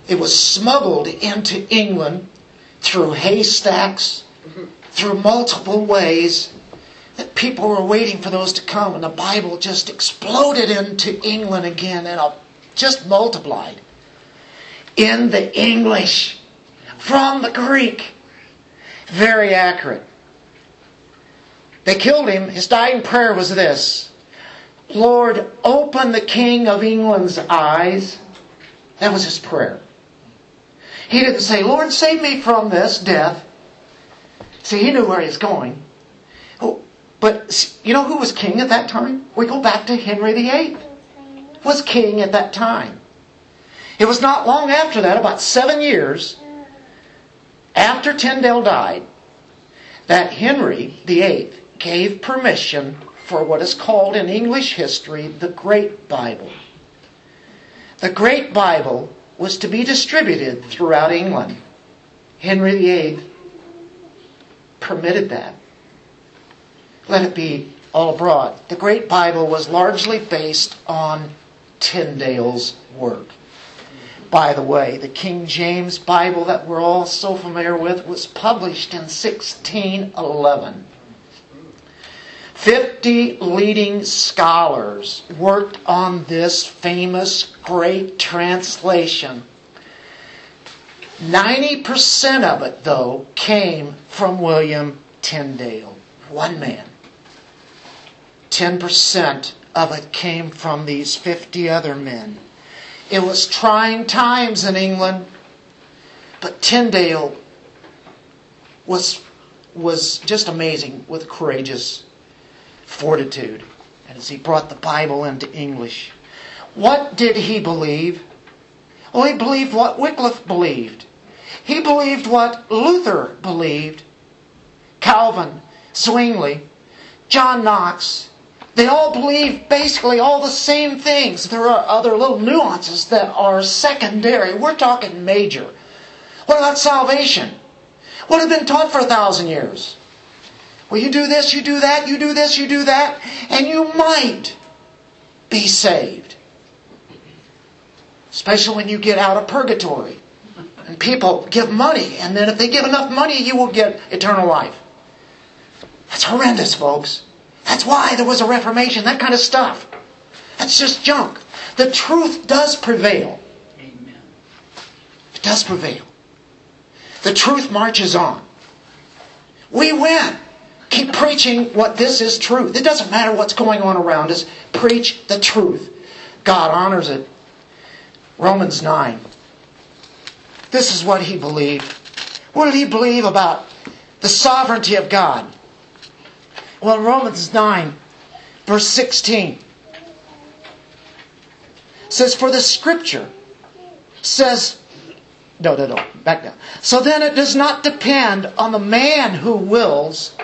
it was smuggled into England through haystacks, through multiple ways, that people were waiting for those to come, and the Bible just exploded into England again and just multiplied. In the English, from the Greek. Very accurate. They killed him. His dying prayer was this Lord, open the King of England's eyes. That was his prayer. He didn't say, Lord, save me from this death. See, he knew where he was going. But you know who was king at that time? We go back to Henry VIII. Was king at that time. It was not long after that, about seven years after Tyndale died, that Henry VIII gave permission for what is called in English history the Great Bible. The Great Bible was to be distributed throughout England. Henry VIII permitted that. Let it be all abroad. The Great Bible was largely based on Tyndale's work. By the way, the King James Bible that we're all so familiar with was published in 1611. Fifty leading scholars worked on this famous great translation. 90% of it, though, came from William Tyndale, one man. 10% of it came from these 50 other men. It was trying times in England, but Tyndale was, was just amazing with courageous fortitude. As he brought the Bible into English, what did he believe? Well, he believed what Wycliffe believed. He believed what Luther believed. Calvin, Zwingli, John Knox, they all believe basically all the same things. There are other little nuances that are secondary. We're talking major. What about salvation? What has been taught for a thousand years? Well, you do this, you do that, you do this, you do that, and you might be saved. Especially when you get out of purgatory. And people give money, and then if they give enough money, you will get eternal life. That's horrendous, folks. That's why there was a Reformation, that kind of stuff. That's just junk. The truth does prevail. Amen. It does prevail. The truth marches on. We win. Keep preaching what this is truth. It doesn't matter what's going on around us. Preach the truth. God honors it. Romans 9. This is what he believed. What did he believe about the sovereignty of God? Well, Romans 9, verse 16 says, For the scripture says, no, no, no, back down. So then it does not depend on the man who wills.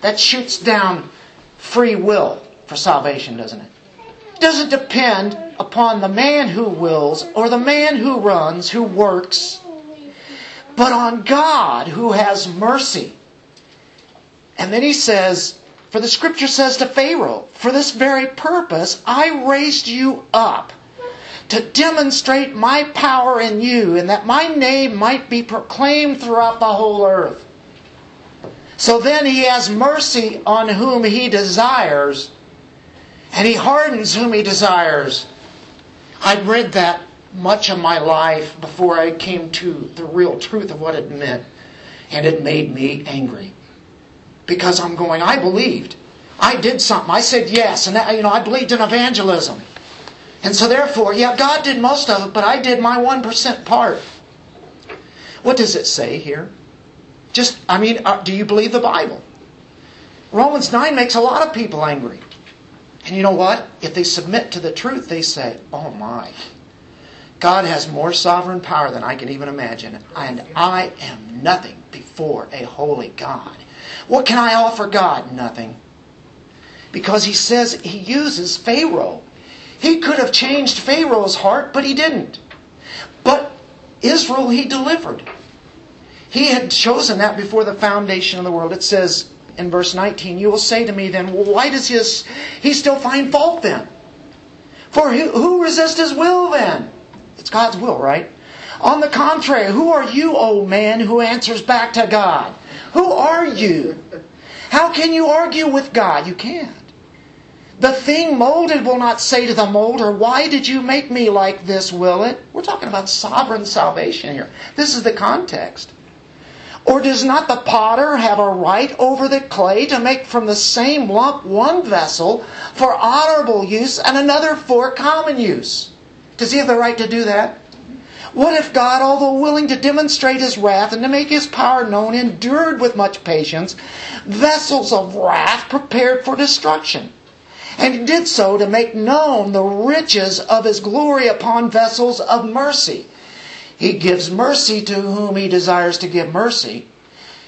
That shoots down free will for salvation, doesn't it? Doesn't depend upon the man who wills or the man who runs, who works, but on God who has mercy and then he says, For the scripture says to Pharaoh, For this very purpose I raised you up to demonstrate my power in you, and that my name might be proclaimed throughout the whole earth. So then he has mercy on whom he desires, and he hardens whom he desires. I'd read that much of my life before I came to the real truth of what it meant, and it made me angry because I'm going, I believed. I did something. I said yes. And, that, you know, I believed in evangelism. And so therefore, yeah, God did most of it, but I did my 1% part. What does it say here? Just, I mean, uh, do you believe the Bible? Romans 9 makes a lot of people angry. And you know what? If they submit to the truth, they say, oh my. God has more sovereign power than I can even imagine. And I am nothing before a holy God. What can I offer God? Nothing. Because he says he uses Pharaoh. He could have changed Pharaoh's heart, but he didn't. But Israel he delivered. He had chosen that before the foundation of the world. It says in verse 19, You will say to me then, well, why does his, he still find fault then? For who, who resists his will then? It's God's will, right? On the contrary, who are you, O man, who answers back to God? Who are you? How can you argue with God? You can't. The thing molded will not say to the molder, Why did you make me like this, will it? We're talking about sovereign salvation here. This is the context. Or does not the potter have a right over the clay to make from the same lump one vessel for honorable use and another for common use? Does he have the right to do that? What if God, although willing to demonstrate his wrath and to make his power known, endured with much patience vessels of wrath prepared for destruction? And he did so to make known the riches of his glory upon vessels of mercy. He gives mercy to whom he desires to give mercy.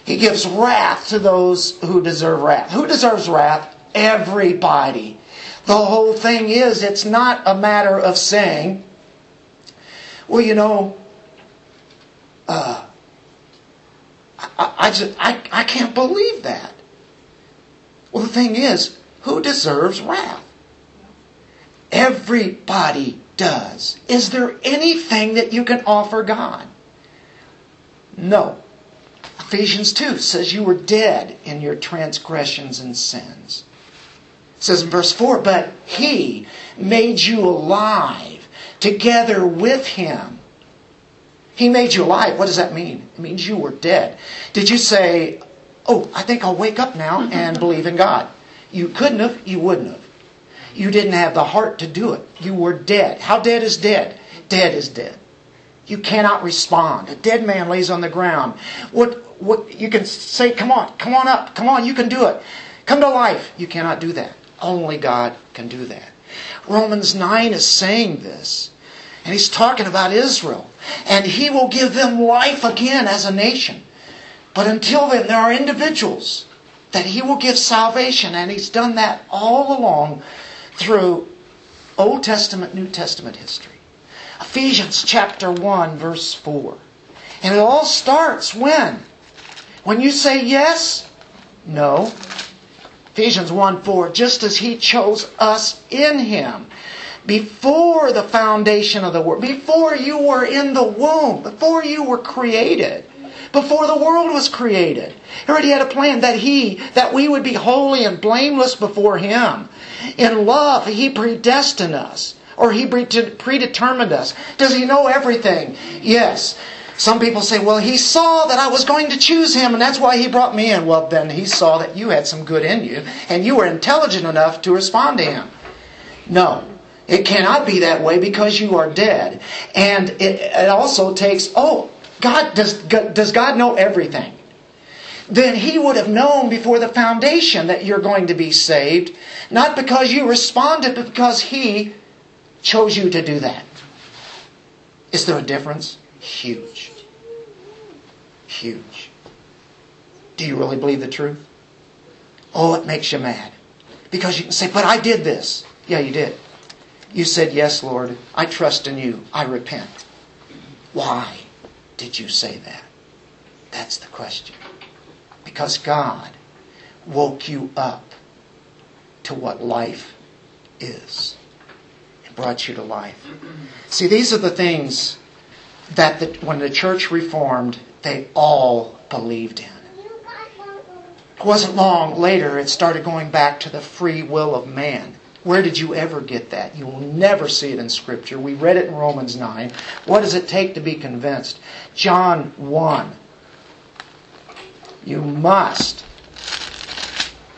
He gives wrath to those who deserve wrath. Who deserves wrath? Everybody. The whole thing is, it's not a matter of saying, well, you know, uh, I, I, just, I, I can't believe that. Well, the thing is, who deserves wrath? Everybody does. Is there anything that you can offer God? No. Ephesians 2 says you were dead in your transgressions and sins. It says in verse 4, but He made you alive together with Him. He made you alive. What does that mean? It means you were dead. Did you say, oh, I think I'll wake up now and believe in God? You couldn't have, you wouldn't have. You didn't have the heart to do it. You were dead. How dead is dead? Dead is dead. You cannot respond. A dead man lays on the ground. What, what, you can say, come on, come on up, come on, you can do it. Come to life. You cannot do that. Only God can do that. Romans 9 is saying this. And he's talking about Israel. And he will give them life again as a nation. But until then, there are individuals that he will give salvation. And he's done that all along through Old Testament, New Testament history. Ephesians chapter 1, verse 4. And it all starts when? When you say yes? No. Ephesians 1 4, just as he chose us in him before the foundation of the world, before you were in the womb, before you were created, before the world was created. He already had a plan that he, that we would be holy and blameless before him. In love, he predestined us, or he predetermined us. Does he know everything? Yes. Some people say, well, he saw that I was going to choose him and that's why he brought me in. Well, then he saw that you had some good in you and you were intelligent enough to respond to him. No, it cannot be that way because you are dead. And it, it also takes, oh, God, does, does God know everything? Then he would have known before the foundation that you're going to be saved, not because you responded, but because he chose you to do that. Is there a difference? Huge. Huge. Do you really believe the truth? Oh, it makes you mad. Because you can say, but I did this. Yeah, you did. You said, Yes, Lord, I trust in you. I repent. Why did you say that? That's the question. Because God woke you up to what life is and brought you to life. See, these are the things that the, when the church reformed, they all believed in. It wasn't long later it started going back to the free will of man. Where did you ever get that? You will never see it in Scripture. We read it in Romans 9. What does it take to be convinced? John 1. You must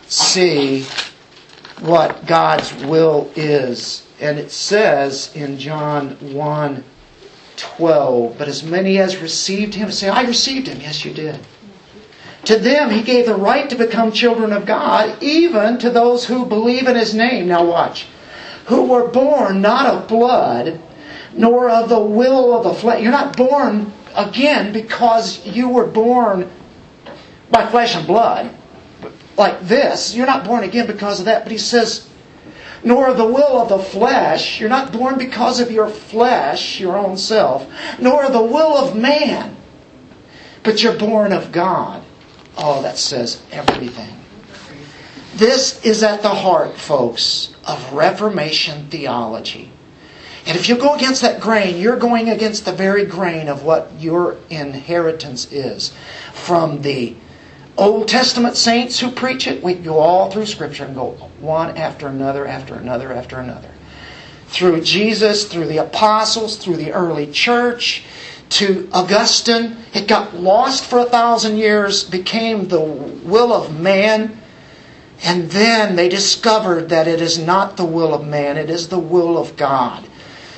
see what God's will is. And it says in John 1 12. But as many as received him, say, I received him. Yes, you did. To them he gave the right to become children of God, even to those who believe in his name. Now watch. Who were born not of blood, nor of the will of the flesh. You're not born again because you were born by flesh and blood. Like this. You're not born again because of that. But he says, nor of the will of the flesh. You're not born because of your flesh, your own self, nor of the will of man, but you're born of God. Oh, that says everything. This is at the heart, folks, of Reformation theology. And if you go against that grain, you're going against the very grain of what your inheritance is from the Old Testament saints who preach it, we go all through Scripture and go one after another, after another, after another. Through Jesus, through the apostles, through the early church, to Augustine. It got lost for a thousand years, became the will of man. And then they discovered that it is not the will of man, it is the will of God.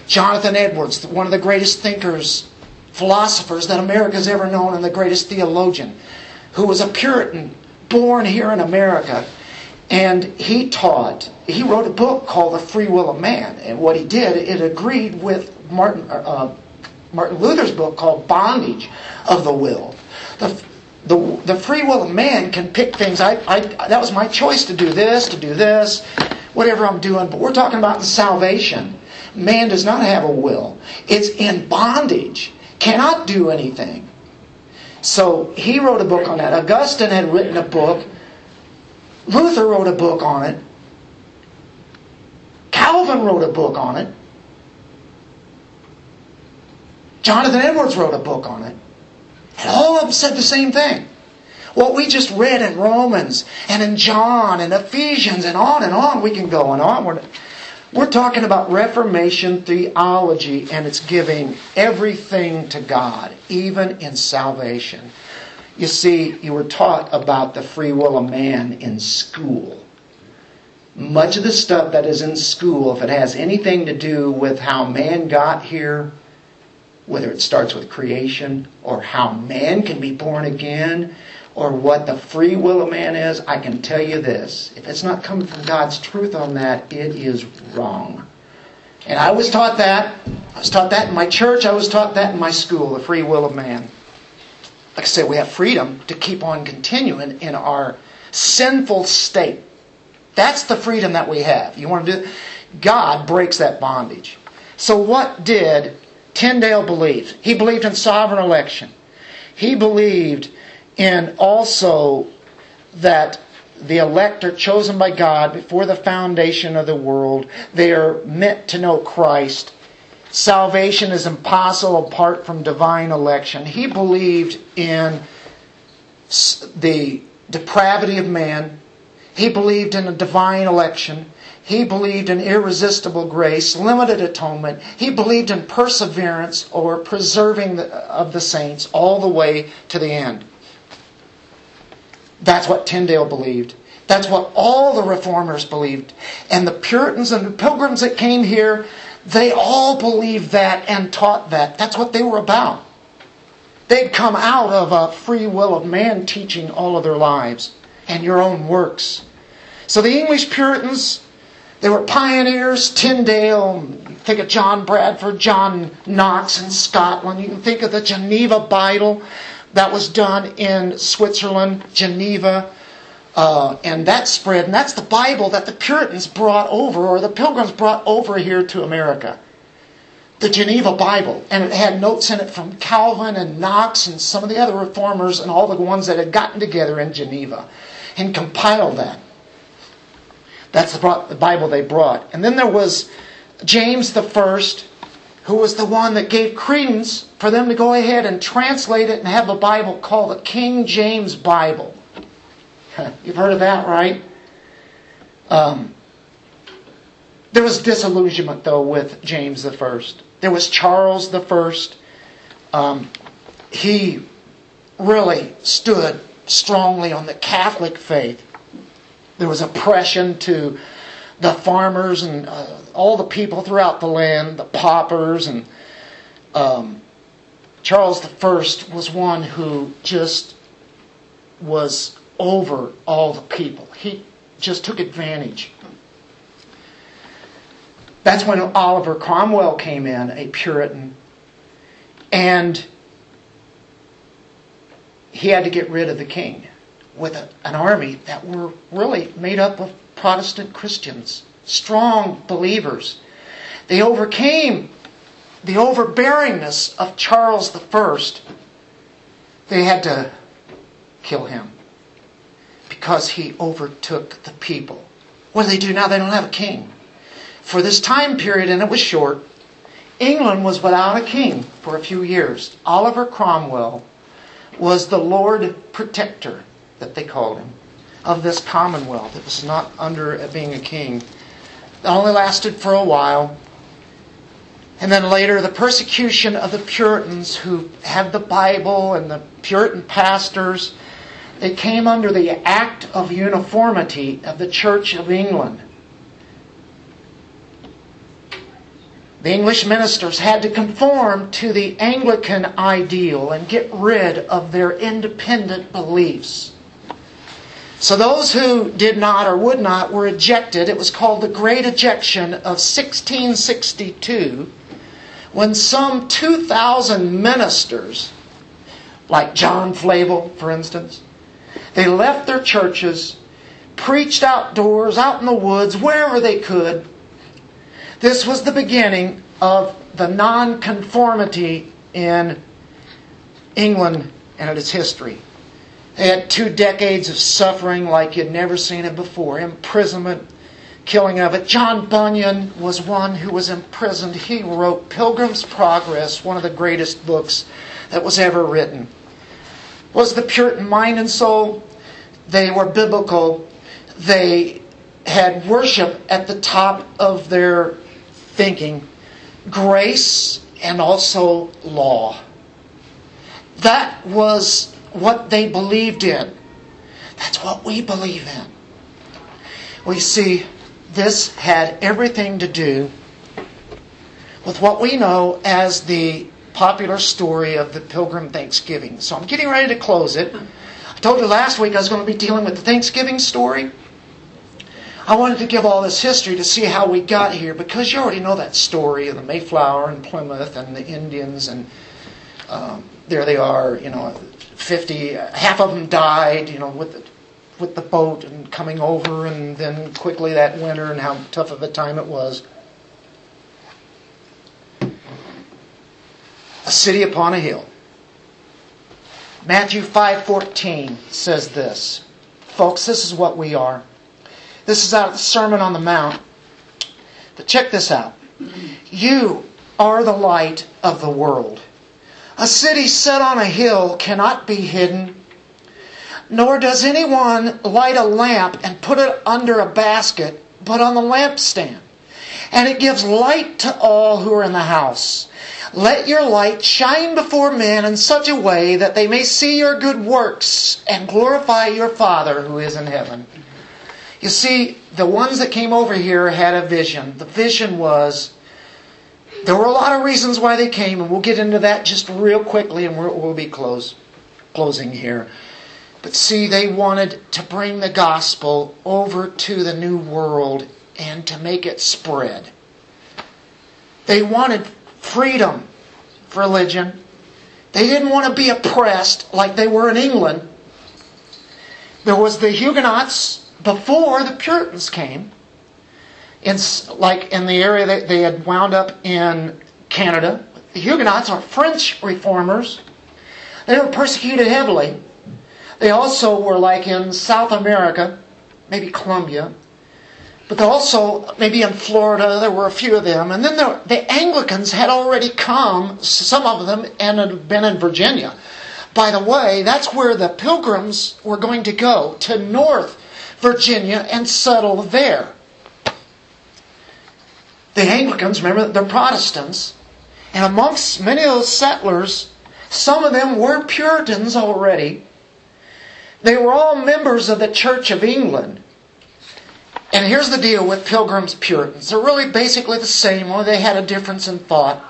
Jonathan Edwards, one of the greatest thinkers philosophers that America's ever known and the greatest theologian, who was a Puritan born here in America. And he taught, he wrote a book called The Free Will of Man. And what he did, it agreed with Martin, uh, Martin Luther's book called Bondage of the Will. The, the, the free will of man can pick things. I, I, that was my choice to do this, to do this, whatever I'm doing. But we're talking about the salvation. Man does not have a will. It's in bondage. Cannot do anything. So he wrote a book on that. Augustine had written a book. Luther wrote a book on it. Calvin wrote a book on it. Jonathan Edwards wrote a book on it. And all of them said the same thing. What we just read in Romans and in John and Ephesians and on and on, we can go and on. We're talking about Reformation theology and it's giving everything to God, even in salvation. You see, you were taught about the free will of man in school. Much of the stuff that is in school, if it has anything to do with how man got here, whether it starts with creation or how man can be born again or what the free will of man is, I can tell you this. If it's not coming from God's truth on that, it is wrong. And I was taught that. I was taught that in my church. I was taught that in my school, the free will of man. Like I said, we have freedom to keep on continuing in our sinful state. That's the freedom that we have. You want to do God breaks that bondage. So what did Tyndale believed. He believed in sovereign election. He believed in also that the elect are chosen by God before the foundation of the world. They are meant to know Christ. Salvation is impossible apart from divine election. He believed in the depravity of man. He believed in a divine election. He believed in irresistible grace, limited atonement. He believed in perseverance or preserving of the saints all the way to the end. That's what Tyndale believed. That's what all the reformers believed. And the Puritans and the pilgrims that came here, they all believed that and taught that. That's what they were about. They'd come out of a free will of man teaching all of their lives and your own works. So the English Puritans, they were pioneers, Tyndale, think of John Bradford, John Knox in Scotland. You can think of the Geneva Bible that was done in Switzerland, Geneva. Uh, and that spread, and that's the Bible that the Puritans brought over, or the Pilgrims brought over here to America. The Geneva Bible. And it had notes in it from Calvin and Knox and some of the other reformers and all the ones that had gotten together in Geneva and compiled that. That's the Bible they brought. And then there was James the First, who was the one that gave credence for them to go ahead and translate it and have a Bible called the King James Bible. You've heard of that, right? Um, there was disillusionment, though, with James the First. There was Charles the First. Um, he really stood strongly on the Catholic faith. There was oppression to the farmers and uh, all the people throughout the land, the paupers, and um, Charles I was one who just was over all the people. He just took advantage. That's when Oliver Cromwell came in, a Puritan, and he had to get rid of the king with a, an army that were really made up of Protestant Christians, strong believers. They overcame the overbearingness of Charles I. They had to kill him because he overtook the people. What do they do now? They don't have a king. For this time period, and it was short, England was without a king for a few years. Oliver Cromwell was the Lord Protector that they called him, of this commonwealth. It was not under being a king. It only lasted for a while. And then later, the persecution of the Puritans who had the Bible and the Puritan pastors. It came under the Act of Uniformity of the Church of England. The English ministers had to conform to the Anglican ideal and get rid of their independent beliefs. So those who did not or would not were ejected. It was called the Great Ejection of 1662 when some 2,000 ministers, like John Flavel, for instance, they left their churches, preached outdoors, out in the woods, wherever they could, this was the beginning of the nonconformity in England and its history. Had two decades of suffering like you'd never seen it before imprisonment, killing of it. John Bunyan was one who was imprisoned. He wrote Pilgrim's Progress, one of the greatest books that was ever written. Was the Puritan mind and soul? They were biblical. They had worship at the top of their thinking, grace and also law. That was what they believed in. That's what we believe in. We see this had everything to do with what we know as the popular story of the Pilgrim Thanksgiving. So I'm getting ready to close it. I told you last week I was going to be dealing with the Thanksgiving story. I wanted to give all this history to see how we got here because you already know that story of the Mayflower and Plymouth and the Indians and um, there they are, you know, 50, half of them died, you know, with the, with the boat and coming over and then quickly that winter and how tough of a time it was. A city upon a hill. Matthew 5:14 says this. Folks, this is what we are. This is out of the Sermon on the Mount. But check this out. You are the light of the world. A city set on a hill cannot be hidden, nor does anyone light a lamp and put it under a basket, but on the lampstand. And it gives light to all who are in the house. Let your light shine before men in such a way that they may see your good works and glorify your Father who is in heaven. You see, the ones that came over here had a vision. The vision was there were a lot of reasons why they came, and we'll get into that just real quickly, and we'll be close, closing here. But see, they wanted to bring the gospel over to the new world and to make it spread. They wanted freedom of religion. They didn't want to be oppressed like they were in England. There was the Huguenots before the Puritans came, in, like in the area that they had wound up in Canada, the Huguenots are French reformers. They were persecuted heavily. They also were like in South America, maybe Colombia, but also maybe in Florida, there were a few of them. And then there, the Anglicans had already come, some of them, and had been in Virginia. By the way, that's where the pilgrims were going to go, to North Virginia and settle there. The Anglicans, remember, they're Protestants. And amongst many of those settlers, some of them were Puritans already. They were all members of the Church of England. And here's the deal with Pilgrims, Puritans. They're really basically the same, only they had a difference in thought.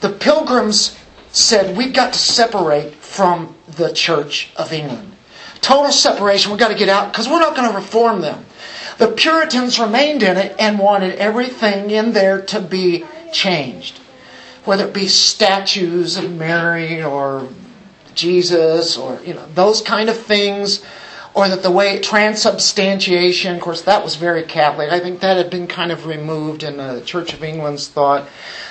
The Pilgrims said, We've got to separate from the Church of England. Total separation. We've got to get out because we're not going to reform them. The Puritans remained in it and wanted everything in there to be changed. Whether it be statues of Mary or Jesus or, you know, those kind of things. Or that the way transubstantiation, of course, that was very Catholic. I think that had been kind of removed in the Church of England's thought.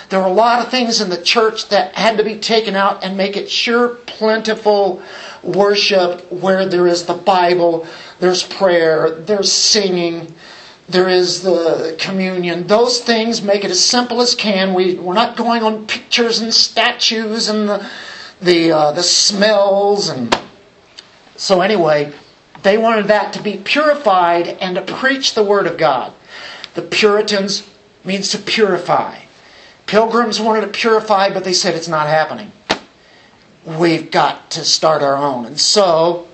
There were a lot of things in the church that had to be taken out and make it sure plentiful worship where there is the Bible, there's prayer, there's singing, there is the communion. Those things make it as simple as can. We, we're not going on pictures and statues and the, the, uh, the smells. and So, anyway, they wanted that to be purified and to preach the Word of God. The Puritans means to purify. Pilgrims wanted to purify, but they said it's not happening we've got to start our own. And so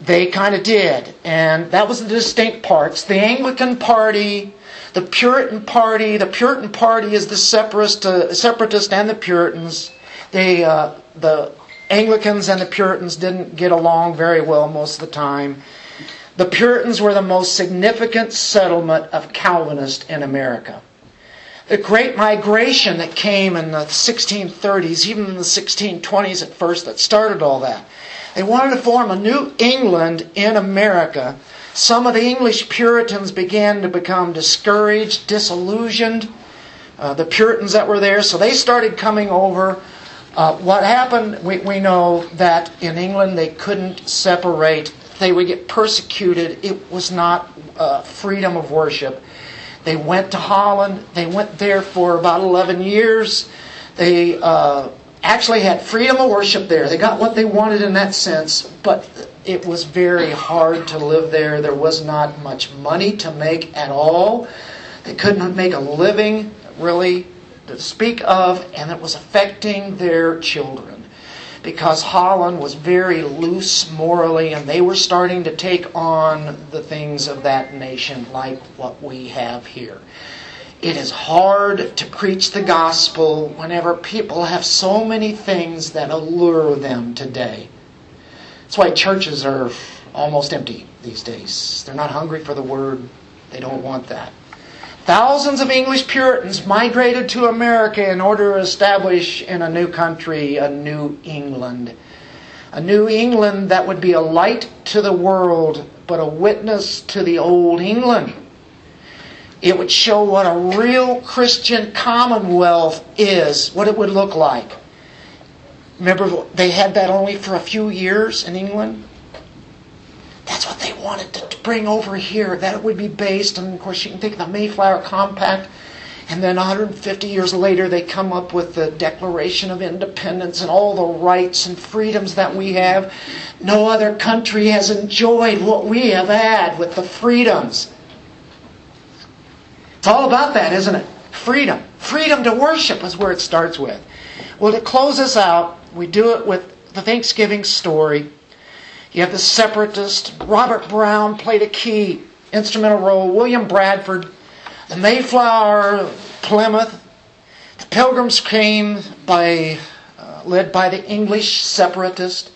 they kind of did. And that was the distinct parts. The Anglican party, The Puritan Party, the Puritan Party is the separatist, uh, separatist and the Puritans. They, uh, the Anglicans and the Puritans didn't get along very well most of the time. The Puritans were the most significant settlement of Calvinists in America. The great migration that came in the 1630s, even in the 1620s at first, that started all that. They wanted to form a new England in America. Some of the English Puritans began to become discouraged, disillusioned. Uh, the Puritans that were there, so they started coming over. Uh, what happened, we, we know that in England they couldn't separate, they would get persecuted. It was not uh, freedom of worship. They went to Holland. They went there for about 11 years. They uh, actually had freedom of worship there. They got what they wanted in that sense, but it was very hard to live there. There was not much money to make at all. They couldn't make a living, really, to speak of, and it was affecting their children because Holland was very loose morally and they were starting to take on the things of that nation like what we have here. It is hard to preach the gospel whenever people have so many things that allure them today. That's why churches are almost empty these days. They're not hungry for the word, they don't want that. Thousands of English Puritans migrated to America in order to establish in a new country a new England. A new England that would be a light to the world, but a witness to the old England. It would show what a real Christian commonwealth is, what it would look like. Remember, they had that only for a few years in England? That's what they wanted to bring over here. That it would be based, and of course, you can think of the Mayflower Compact. And then 150 years later, they come up with the Declaration of Independence and all the rights and freedoms that we have. No other country has enjoyed what we have had with the freedoms. It's all about that, isn't it? Freedom. Freedom to worship is where it starts with. Well, to close us out, we do it with the Thanksgiving story. You have the separatist. Robert Browne played a key instrumental role. William Bradford, the Mayflower, Plymouth. The Pilgrims came by, uh, led by the English separatist.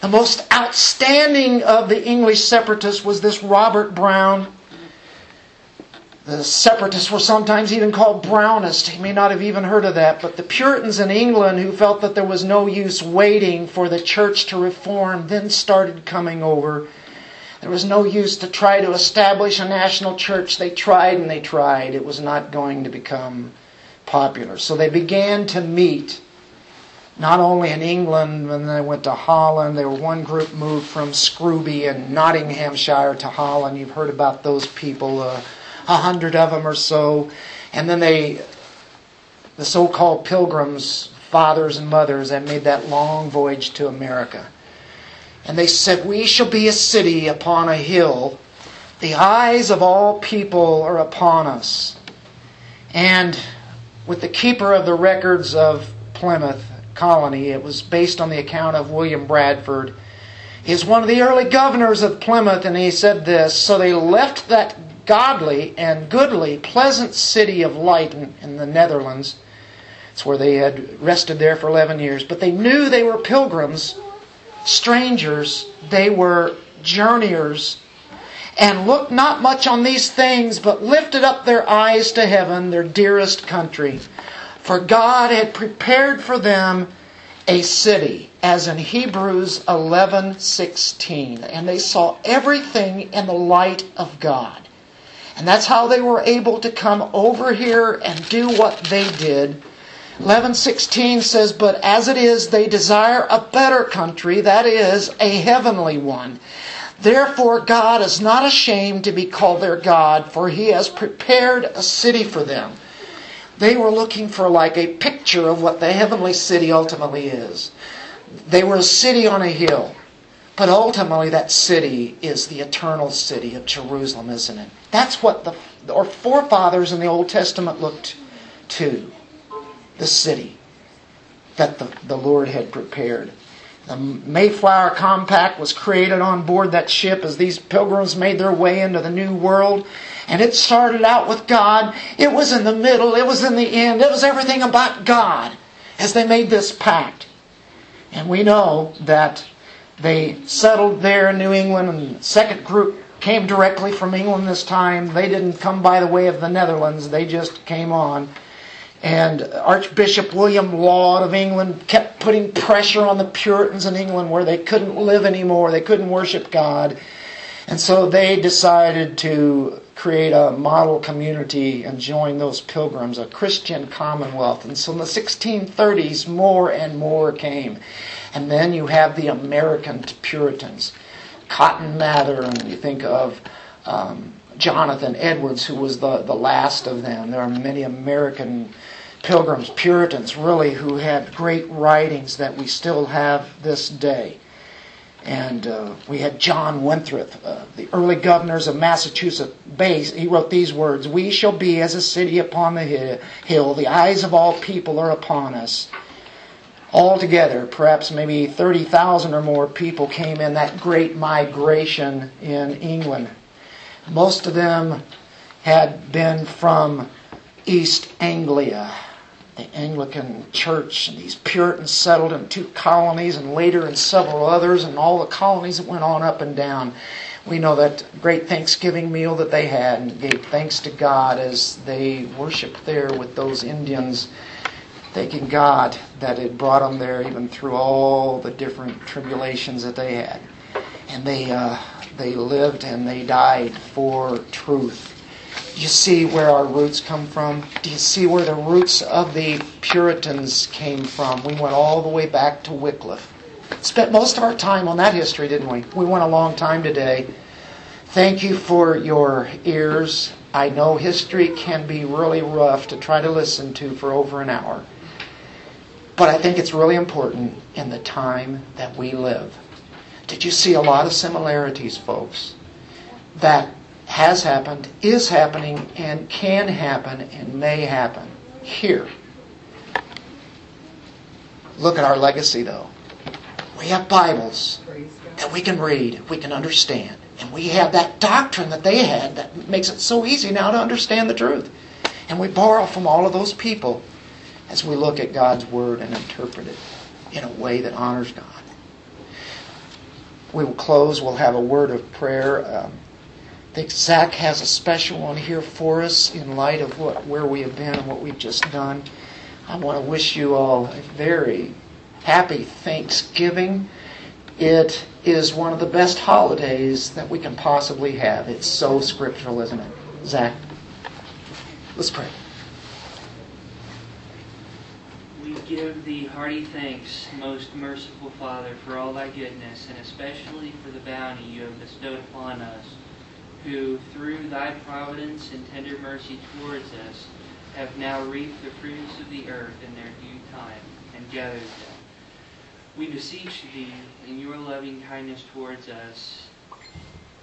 The most outstanding of the English separatists was this Robert Browne. The separatists were sometimes even called Brownists. He may not have even heard of that. But the Puritans in England, who felt that there was no use waiting for the church to reform, then started coming over. There was no use to try to establish a national church. They tried and they tried. It was not going to become popular. So they began to meet not only in England, when they went to Holland. There were one group moved from Scrooby in Nottinghamshire to Holland. You've heard about those people. Uh, a hundred of them or so, and then they, the so-called pilgrims, fathers and mothers, that made that long voyage to America. And they said, We shall be a city upon a hill. The eyes of all people are upon us. And with the keeper of the records of Plymouth colony, it was based on the account of William Bradford. He's one of the early governors of Plymouth, and he said this So they left that godly and goodly, pleasant city of Leyden in the Netherlands. It's where they had rested there for 11 years. But they knew they were pilgrims, strangers, they were journeyers, and looked not much on these things, but lifted up their eyes to heaven, their dearest country. For God had prepared for them a city, as in Hebrews 11:16, and they saw everything in the light of God. And that's how they were able to come over here and do what they did. 11:16 says, "But as it is, they desire a better country, that is, a heavenly one. Therefore God is not ashamed to be called their God, for he has prepared a city for them." They were looking for like a picture of what the heavenly city ultimately is. They were a city on a hill. But ultimately, that city is the eternal city of Jerusalem, isn't it? That's what the our forefathers in the Old Testament looked to the city that the, the Lord had prepared. The Mayflower Compact was created on board that ship as these pilgrims made their way into the New World. And it started out with God. It was in the middle. It was in the end. It was everything about God as they made this pact. And we know that they settled there in New England, and the second group came directly from England this time. They didn't come by the way of the Netherlands, they just came on. And Archbishop William Laud of England kept putting pressure on the Puritans in England where they couldn't live anymore, they couldn't worship God. And so they decided to create a model community and join those pilgrims, a Christian commonwealth. And so in the 1630s, more and more came. And then you have the American Puritans, Cotton Mather, and you think of um, Jonathan Edwards, who was the, the last of them. There are many American pilgrims, Puritans, really, who had great writings that we still have this day. And uh, we had John Winthrop, uh, the early governors of Massachusetts Bay. He wrote these words We shall be as a city upon the hill. The eyes of all people are upon us. Altogether, perhaps maybe 30,000 or more people came in that great migration in England. Most of them had been from East Anglia the Anglican Church, and these Puritans settled in two colonies and later in several others, and all the colonies that went on up and down. We know that great Thanksgiving meal that they had and gave thanks to God as they worshiped there with those Indians, thanking God that it brought them there even through all the different tribulations that they had. And they, uh, they lived and they died for truth you see where our roots come from? Do you see where the roots of the Puritans came from? We went all the way back to Wycliffe. Spent most of our time on that history, didn't we? We went a long time today. Thank you for your ears. I know history can be really rough to try to listen to for over an hour. But I think it's really important in the time that we live. Did you see a lot of similarities, folks? That has happened, is happening, and can happen, and may happen here. Look at our legacy, though. We have Bibles that we can read, we can understand. And we have that doctrine that they had that makes it so easy now to understand the truth. And we borrow from all of those people as we look at God's Word and interpret it in a way that honors God. We will close. We'll have a word of prayer. Um, think Zach has a special one here for us in light of what where we have been and what we've just done. I want to wish you all a very happy Thanksgiving. It is one of the best holidays that we can possibly have. It's so scriptural, isn't it? Zach, let's pray. We give thee hearty thanks, most merciful Father, for all thy goodness, and especially for the bounty you have bestowed upon us who, through thy providence and tender mercy towards us, have now reaped the fruits of the earth in their due time, and gathered them. We beseech thee, in your loving kindness towards us,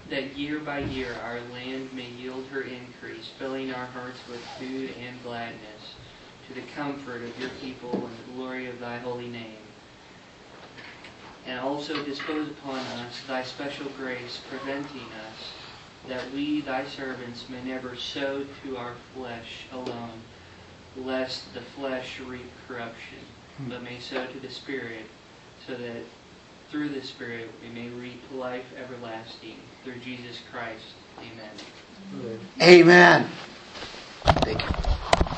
that year by year our land may yield her increase, filling our hearts with food and gladness, to the comfort of your people and the glory of thy holy name. And also dispose upon us thy special grace, preventing us that we, thy servants, may never sow to our flesh alone, lest the flesh reap corruption, hmm. but may sow to the Spirit, so that through the Spirit we may reap life everlasting. Through Jesus Christ. Amen. Amen. Thank you.